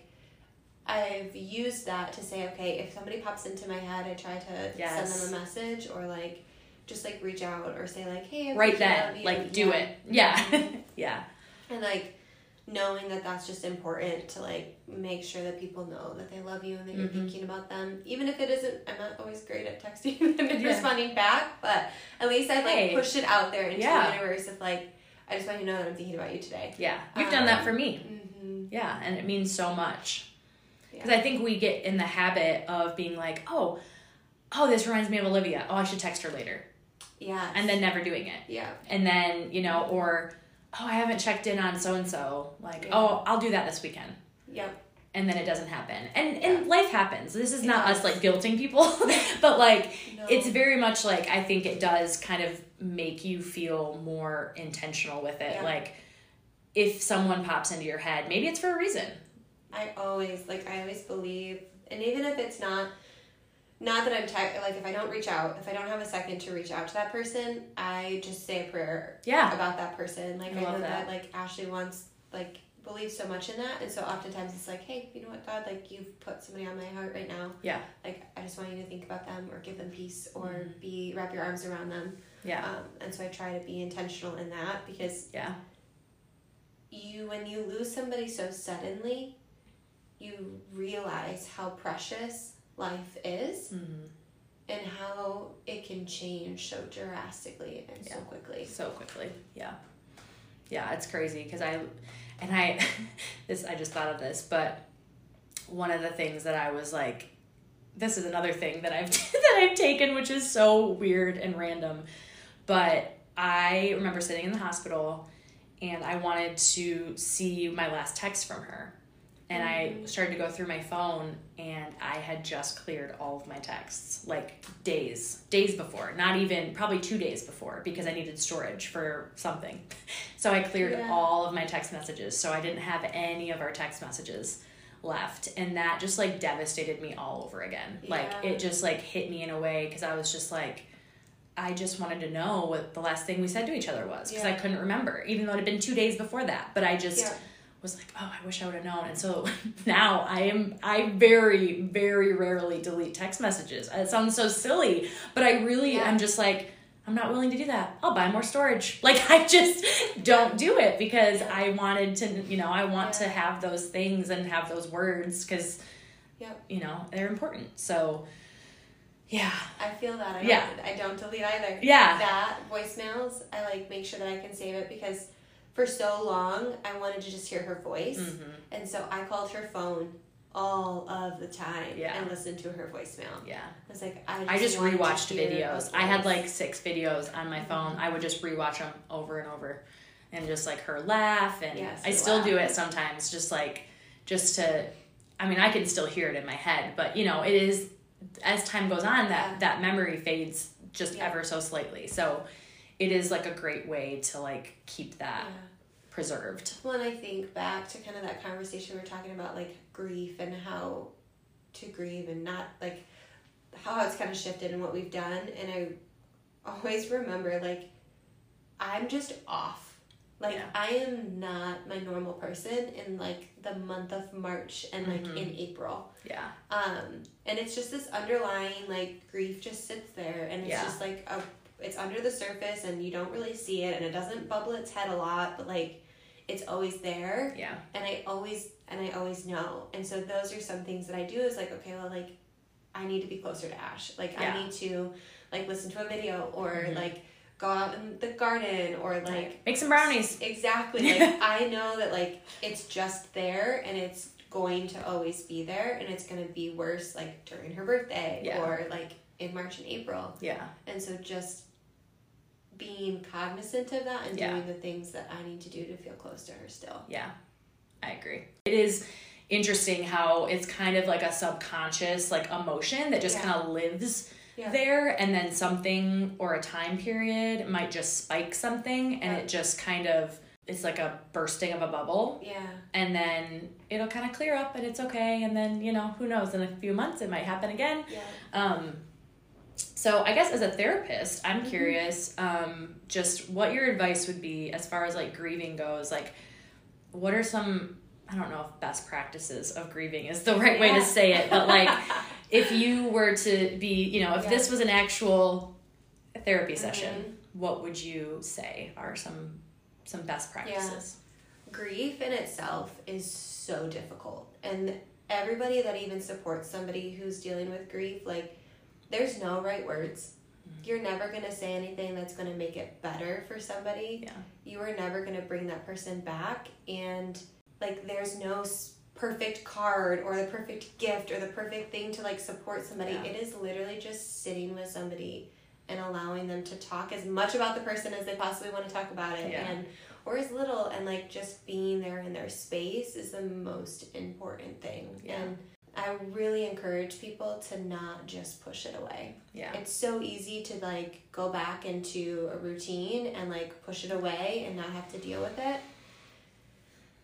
I've used that to say, okay, if somebody pops into my head, I try to Yes. send them a message or, like, just, like, reach out or say, like, hey, I right then like do it yeah Mhm. yeah and, like, knowing that that's just important to, like, make sure that people know that they love you and that you're Mhm. thinking about them. Even if it isn't, I'm not always great at texting them and Yeah. responding back, but at least I've, like, Hey. pushed it out there into Yeah. the universe of, like, I just want you to know that I'm thinking about you today. yeah you've done that Um, for me Mm-hmm. yeah and it means so much because Yeah. i think we get in the habit of being like oh oh this reminds me of olivia oh i should text her later Yeah. and then never doing it Yeah. and then you know or oh i haven't checked in on so and so like Yeah. oh i'll do that this weekend Yep. and then it doesn't happen and and life happens this is It not us like guilting people but like No. it's very much like I think it does kind of make you feel more intentional with it. Yeah. Like if someone pops into your head, maybe it's for a reason. I always like I always believe, and even if it's not, not that I'm tech like if I don't reach out, if I don't have a second to reach out to that person, I just say a prayer Yeah. about that person. Like I I, know that. that. like Ashley wants like believes so much in that, and so oftentimes it's like, hey, you know what, God, like you've put somebody on my heart right now. Yeah. Like I just want you to think about them or give them peace or Mhm. be wrap your arms around them. Yeah. Um, and so I try to be intentional in that because Yeah. you when you lose somebody so suddenly you realize how precious life is hmm and how it can change so drastically and so quickly So quickly. Yeah. Yeah, it's crazy because I and I this I just thought of this, but one of the things that I was like this is another thing that I've that I've taken which is so weird and random. But I remember sitting in the hospital and I wanted to see my last text from her. And I Mhm. started to go through my phone and I had just cleared all of my texts like days, days before, not even probably 2 days before because I needed storage for something. So I cleared Yeah. all of my text messages. So I didn't have any of our text messages left and that just like devastated me all over again. Like it just like hit me in a way cuz I was just like I just wanted to know what the last thing we said to each other was because I couldn't remember, even though it had been two days before that. But I just yeah was like, oh, I wish I would have known. And so now I am, I very, very rarely delete text messages. Uh, it sounds so silly, but I really Yeah. am just like, I'm not willing to do that. I'll buy more storage. Like I just don't do it because I wanted to, you know, I want to have those things and have those words because, Yep. you know, they're important. So, yeah, i feel that i don't, Yeah. i don't delete either yeah, that voicemails i like make sure that i can save it because for so long i wanted to just hear her voice Mhm. and so i called her phone all of the time Yeah. and listened to her voicemail. Yeah. I was like, I just, I just rewatched videos. I had like six videos on my phone. I would just rewatch them over and over, and just like her laugh, and Yes, I still do it sometimes, just like just to. I mean, I can still hear it in my head, but you know, it is as time goes on that Yeah. that memory fades just Yeah. ever so slightly. So, it is like a great way to like keep that. Preserved. Well, and I think back to kind of that conversation we are talking about, like grief and how to grieve and not like how it's kind of shifted and what we've done. And I always remember, like, I'm just off. Like, Yeah. I am not my normal person in like the month of March and like Mhm. in April. Yeah. Um, and it's just this underlying like grief just sits there and it's Yeah. just like a it's under the surface and you don't really see it and it doesn't bubble its head a lot, but like it's always there Yeah. and I always and I always know. And so those are some things that I do is like, okay, well like I need to be closer to Ash. Like Yeah. I need to like listen to a video or Mhm. like go out in the garden or like Make some brownies. Exactly. Like I know that like it's just there and it's going to always be there and it's going to be worse like during her birthday Yeah. or like in March and April. Yeah. And so just being cognizant of that and Yeah. doing the things that I need to do to feel close to her still. Yeah, I agree. It is interesting how it's kind of like a subconscious like emotion that just Yeah. kind of lives Yeah. there and then something or a time period might just spike something and it just kind of it's like a bursting of a bubble Yeah. and then it'll kind of clear up and it's okay and then you know who knows in a few months it might happen again Yeah. um, so I guess as a therapist, I'm Mm-hmm. curious, um, just what your advice would be as far as like grieving goes. Like, what are some I don't know if best practices of grieving is the right way to say it, but like if you were to be, you know, if Yeah. this was an actual therapy Mhm. session, what would you say are some some best practices? grief in itself is so difficult and everybody that even supports somebody who's dealing with grief like there's no right words mm-hmm. you're never going to say anything that's going to make it better for somebody Yeah. you are never going to bring that person back and like there's no perfect card or the perfect gift or the perfect thing to like support somebody Yeah. it is literally just sitting with somebody and allowing them to talk as much about the person as they possibly want to talk about it Yeah. and or as little and like just being there in their space is the most important thing Yeah. and i really encourage people to not just push it away Yeah. it's so easy to like go back into a routine and like push it away and not have to deal with it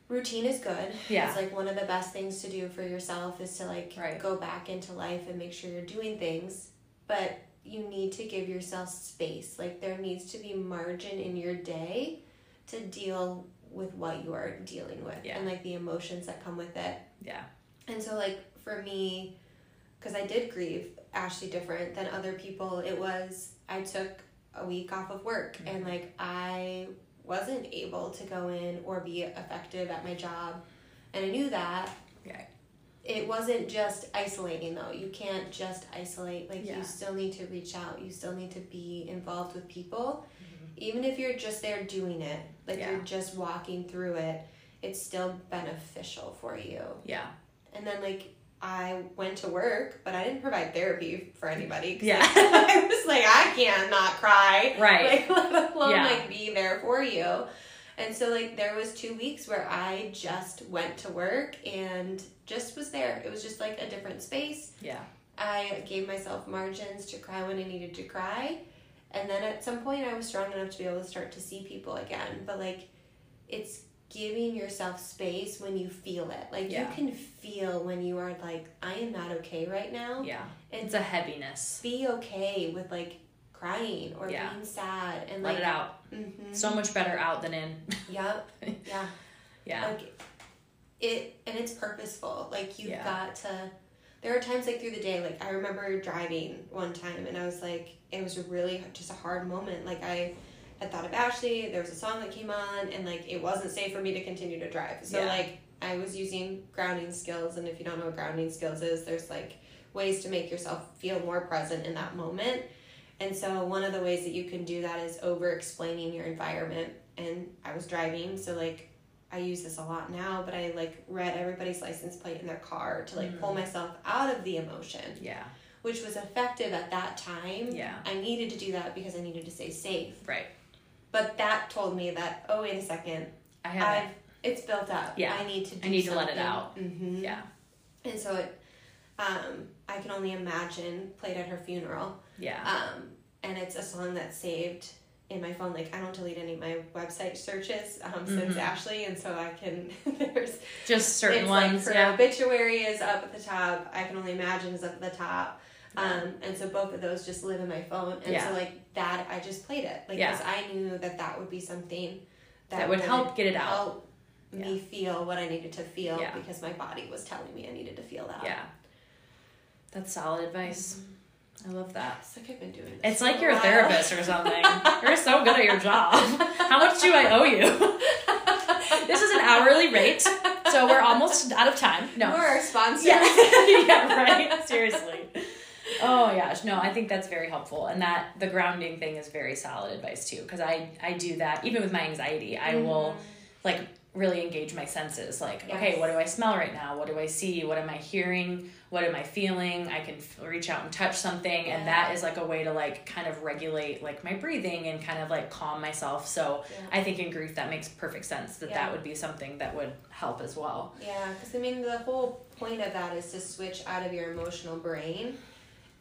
routine is good Yeah. it's like one of the best things to do for yourself is to like Right. go back into life and make sure you're doing things but you need to give yourself space like there needs to be margin in your day to deal with what you are dealing with Yeah. and like the emotions that come with it Yeah. and so, like, for me, because I did grieve Ashley different than other people, it was I took a week off of work Mm-hmm. and, like, I wasn't able to go in or be effective at my job. And I knew that. Yeah. It wasn't just isolating, though. You can't just isolate. Like, Yeah. you still need to reach out, you still need to be involved with people. Even if you're just there doing it, like, Mm-hmm. Yeah. you're just walking through it, it's still beneficial for you. Yeah. And then like I went to work, but I didn't provide therapy for anybody. Yeah. like, I was like, I can't not cry. Right. Like let alone Yeah. like be there for you. And so like there was two weeks where I just went to work and just was there. It was just like a different space. Yeah. I gave myself margins to cry when I needed to cry. And then at some point I was strong enough to be able to start to see people again. But like it's giving yourself space when you feel it. Like Yeah. you can feel when you are like, I am not okay right now. Yeah. And It's a heaviness. be okay with like crying or Yeah. being sad and Let like it out. Mhm. So much better out than in. Yep. Yeah. Yeah. Like it and it's purposeful. Like you've Yeah. got to there are times like through the day, like I remember driving one time and I was like it was really just a hard moment. Like I had thought of Ashley, there was a song that came on and like it wasn't safe for me to continue to drive. So Yeah. like I was using grounding skills and if you don't know what grounding skills is, there's like ways to make yourself feel more present in that moment. And so one of the ways that you can do that is over explaining your environment. And I was driving, so like I use this a lot now, but I like read everybody's license plate in their car to like Mm. pull myself out of the emotion, Yeah. which was effective at that time. Yeah. I needed to do that because I needed to stay safe. Right. But that told me that, oh, wait a second, I have I've, it's built up. Yeah. I need to do I need to let it out. hmm Yeah. And so it, um, I can only imagine played at her funeral. Yeah. Um, and it's a song that's saved in my phone. Like I don't delete any of my website searches um, since Mhm. Ashley, and so I can. there's Just certain ones. Like her yeah. obituary is up at the top. I can only imagine is up at the top. Yeah. Um, and so both of those just live in my phone, and Yeah. so like that, I just played it, like Yeah. because I knew that that would be something That would help get it out. help me feel what I needed to feel Yeah. because my body was telling me I needed to feel that. Yeah. That's solid advice. Mm-hmm. I love that. It's like I've been doing this. It's like you're a therapist or something. You're so good at your job. How much do I owe you? this is an hourly rate, so we're almost out of time. No. We're our sponsor. Yeah. yeah, right. Seriously. Oh gosh, no, I think that's very helpful, and that the grounding thing is very solid advice too. Because I I do that even with my anxiety. I mm-hmm. will like really engage my senses. Like, okay, what do I smell right now? What do I see? What am I hearing? What am I feeling? I can f- reach out and touch something, and that is like a way to like kind of regulate like my breathing and kind of like calm myself. So Yeah. I think in grief that makes perfect sense that Yeah. that would be something that would help as well. Yeah, because I mean, the whole point of that is to switch out of your emotional brain,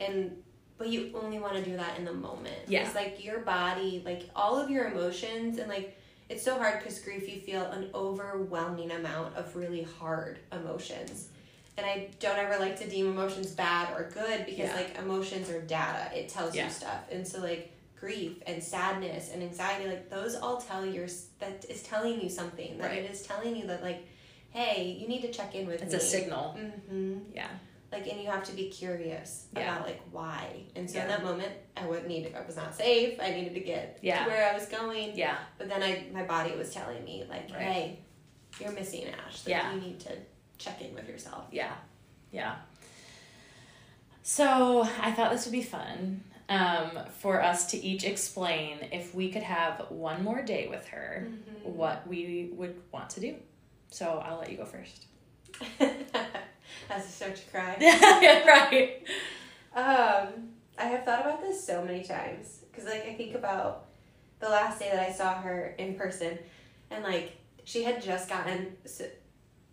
and but you only want to do that in the moment. Yeah. It's like your body, like all of your emotions, and like it's so hard because grief, you feel an overwhelming amount of really hard emotions. And I don't ever like to deem emotions bad or good because Yeah. like emotions are data. It tells Yeah. you stuff. And so like grief and sadness and anxiety, like those all tell you that is telling you something. That Right. it is telling you that like, hey, you need to check in with It's me. a signal. Mm-hmm. Yeah. Like, and you have to be curious Yeah. about like why. And so Yeah. in that moment, I would need. I was not safe. I needed to get Yeah. to where I was going. Yeah. But then I, my body was telling me like, Right. hey, you're missing Ash. Like, Yeah. You need to check in with yourself. Yeah. Yeah. So I thought this would be fun um, for us to each explain if we could have one more day with her, Mm-hmm. what we would want to do. So I'll let you go first. As start to cry. yeah, right. Um, I have thought about this so many times because, like, I think about the last day that I saw her in person, and like she had just gotten. So,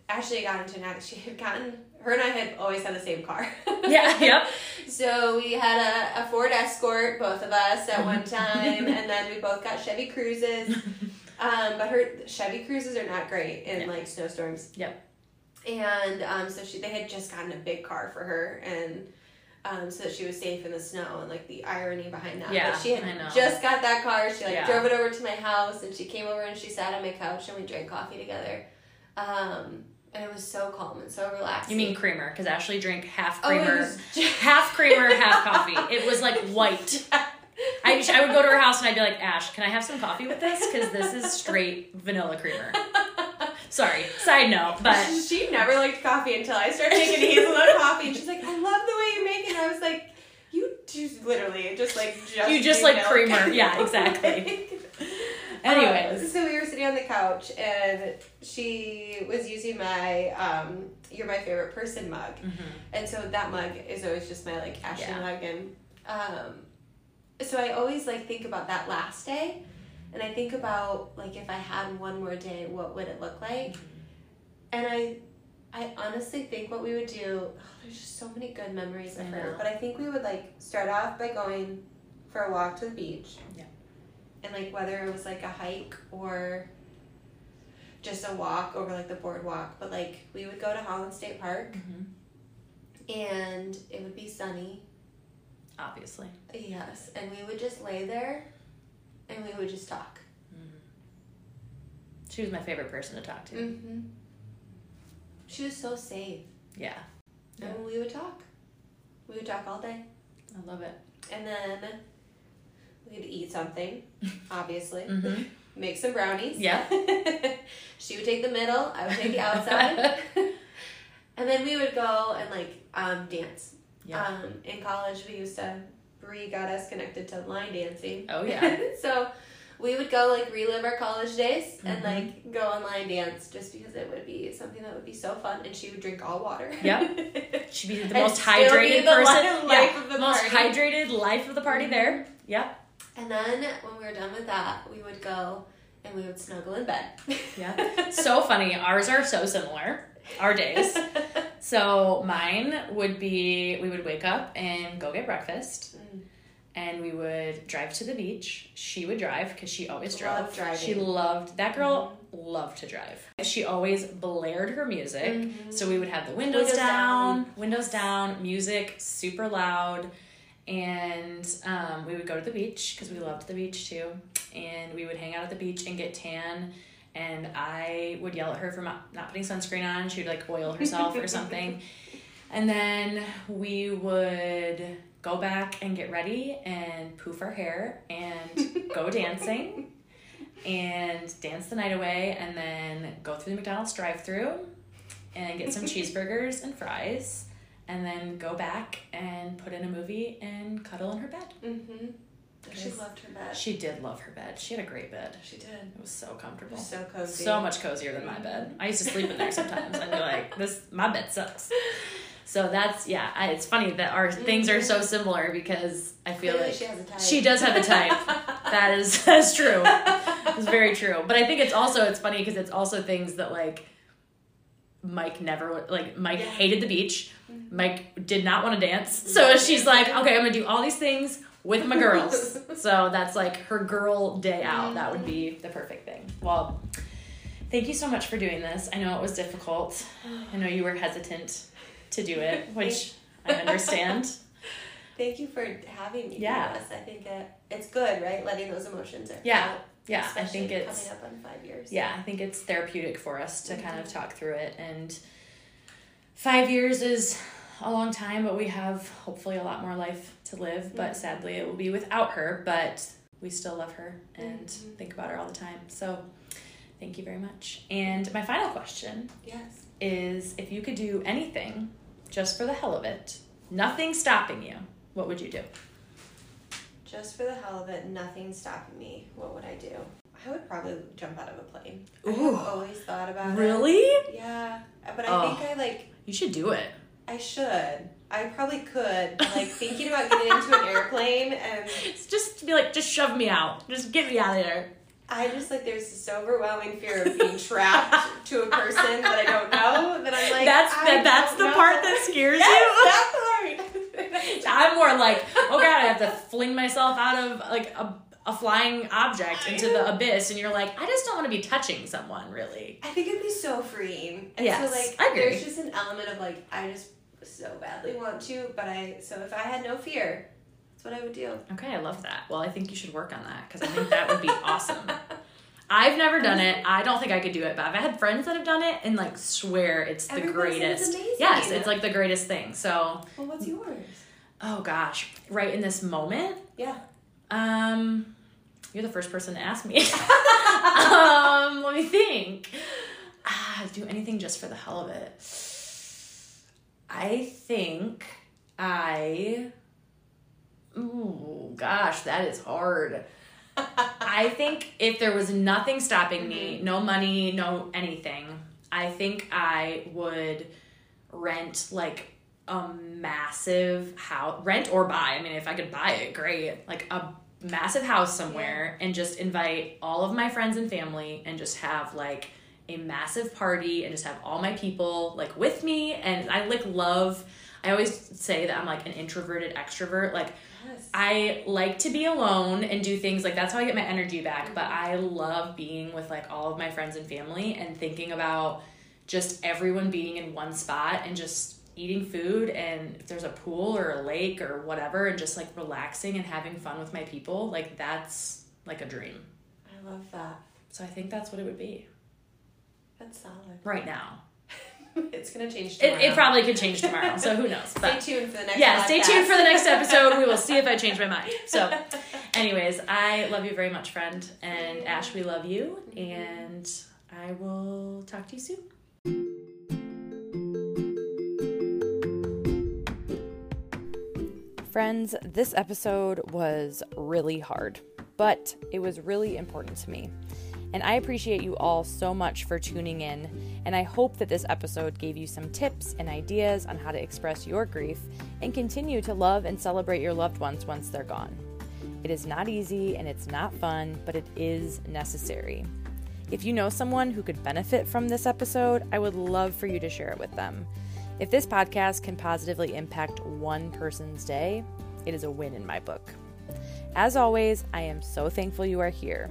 Ashley had gotten to an She had gotten. Her and I had always had the same car. Yeah, yep. So we had a, a Ford Escort, both of us at one time, and then we both got Chevy Cruzes. Um, but her Chevy Cruzes are not great in Yeah. like snowstorms. Yep. And um, so she they had just gotten a big car for her, and um, so that she was safe in the snow, and like the irony behind that. Yeah, but she had just got that car. She like Yeah. drove it over to my house, and she came over and she sat on my couch, and we drank coffee together. Um, and it was so calm and so relaxing. You mean creamer? Because Ashley drank half Oh, creamer, was just- half creamer, half coffee. It was like white. I, I would go to her house and I'd be like, Ash, can I have some coffee with this? Because this is straight vanilla creamer. Sorry, side note, but she never liked coffee until I started making hazelnut coffee, and she's like, "I love the way you make it." I was like, "You just literally just like just You just like milk." creamer. Yeah, exactly. anyways. Um, so we were sitting on the couch, and she was using my um, "You're my favorite person" mug, Mhm. and so that mug is always just my like Ashley Yeah. mug, and um, so I always like think about that last day, and I think about like if I had one more day, what would it look like? And I, I honestly think what we would do. Oh, there's just so many good memories of her, but I think we would like start off by going for a walk to the beach. Yeah. And like whether it was like a hike or just a walk over like the boardwalk, but like we would go to Holland State Park Mhm. and it would be sunny. Obviously. Yes, and we would just lay there and we would just talk. She was my favorite person to talk to. Mm-hmm. She was so safe. Yeah, Yeah. And we would talk. We would talk all day. I love it. And then we'd eat something, obviously. Mhm. Make some brownies. Yeah. she would take the middle, I would take the outside. and then we would go and like um, dance. Yeah. Um, in college, we used to, Bree got us connected to line dancing. Oh, yeah. so we would go like relive our college days and Mhm. like go online dance just because it would be something that would be so fun. And she would drink all water. Yep. She'd be the most hydrated the person. li- life yeah, of the most party. Mm-hmm. hydrated life of the party there. Yep. And then when we were done with that, we would go and we would snuggle in bed. Yeah. So funny. Ours are so similar. Our days. So mine would be we would wake up and go get breakfast. Mm. And we would drive to the beach. She would drive because she always drove. Loved driving. She loved that girl. Loved to drive. She always blared her music. Mhm. So we would have the windows, Windows down, down. windows down, music super loud, and um, we would go to the beach because we loved the beach too. And we would hang out at the beach and get tan. And I would yell at her for not, putting sunscreen on. She would like oil herself or something. And then we would go back and get ready and poof our hair and go dancing and dance the night away and then go through the McDonald's drive through and get some cheeseburgers and fries and then go back and put in a movie and cuddle in her bed. Mm-hmm. She loved her bed. She did love her bed. She had a great bed. She did. It was so comfortable. was so cozy. So much cozier than my mm-hmm. bed. I used to sleep in there sometimes and be like, this my bed sucks. So that's yeah, I, it's funny that our mm-hmm. things are so similar because I feel Clearly like she has a type. she does have a type. that is that's true. It's very true. But I think it's also it's funny because it's also things that like Mike never like Mike Yeah. hated the beach. Mhm. Mike did not want to dance. Mm-hmm. So she's like, okay, I'm gonna do all these things with my girls. so that's like her girl day out. That would be the perfect thing. Well, thank you so much for doing this. I know it was difficult. I know you were hesitant to do it, which I understand. Thank you for having me. Yeah. I think it, it's good, right? Letting those emotions Yeah. out. Yeah, yeah, I think it's coming up on five years. yeah, I think it's therapeutic for us to kind of mm-hmm. talk through it. And five years is a long time, but we have hopefully a lot more life to live. But Mhm. sadly, it will be without her. But we still love her and Mhm. think about her all the time. So thank you very much. And my final question Yes. is if you could do anything just for the hell of it, nothing stopping you, what would you do? Just for the hell of it, nothing stopping me. What would I do? I would probably jump out of a plane. Ooh. I've always thought about it. Really? Yeah, but I Oh. think I like. You should do it. I should. I probably could. Like thinking about getting into an airplane, and It's just to be like, just shove me out. Just get me out of there. I just like there's this overwhelming fear of being trapped to a person that I don't know. That I'm like. that's that, that's the know. part that scares you. that part. I'm more like, oh god, I have to fling myself out of like a, a flying object into the abyss, and you're like, I just don't want to be touching someone, really. I think it'd be so freeing. And Yes, so like I agree. there's just an element of like I just so badly want to, but I so if I had no fear, that's what I would do. Okay, I love that. Well, I think you should work on that because I think that would be awesome. I've never done it. I don't think I could do it, but I've had friends that have done it and like swear it's the Everybody greatest. it's amazing. Yes, it's like the greatest thing. So, Well, what's yours? oh gosh, right in this moment, Yeah. Um, you're the first person to ask me. um, let me think. Ah, do anything just for the hell of it. I think I. Ooh, gosh, that is hard. I think if there was nothing stopping me, mm-hmm. no money, no anything, I think I would rent like a massive house, rent or buy. I mean, if I could buy it, great. Like a massive house somewhere and just invite all of my friends and family and just have like a massive party and just have all my people like with me and I like love I always say that I'm like an introverted extrovert like Yes. I like to be alone and do things like that's how I get my energy back. But I love being with like all of my friends and family and thinking about just everyone being in one spot and just eating food and if there's a pool or a lake or whatever and just like relaxing and having fun with my people, like that's like a dream. I love that. So I think that's what it would be That's solid. right now. it's gonna change It, tomorrow. it probably could change tomorrow, so who knows? Stay tuned for the next. yeah, stay tuned for the next episode. We will see if I change my mind. So, anyways, I love you very much, friend. And Ash, we love you. And I will talk to you soon. Friends, this episode was really hard, but it was really important to me. And I appreciate you all so much for tuning in, and I hope that this episode gave you some tips and ideas on how to express your grief and continue to love and celebrate your loved ones once they're gone. It is not easy and it's not fun, but it is necessary. If you know someone who could benefit from this episode, I would love for you to share it with them. If this podcast can positively impact one person's day, it is a win in my book. As always, I am so thankful you are here,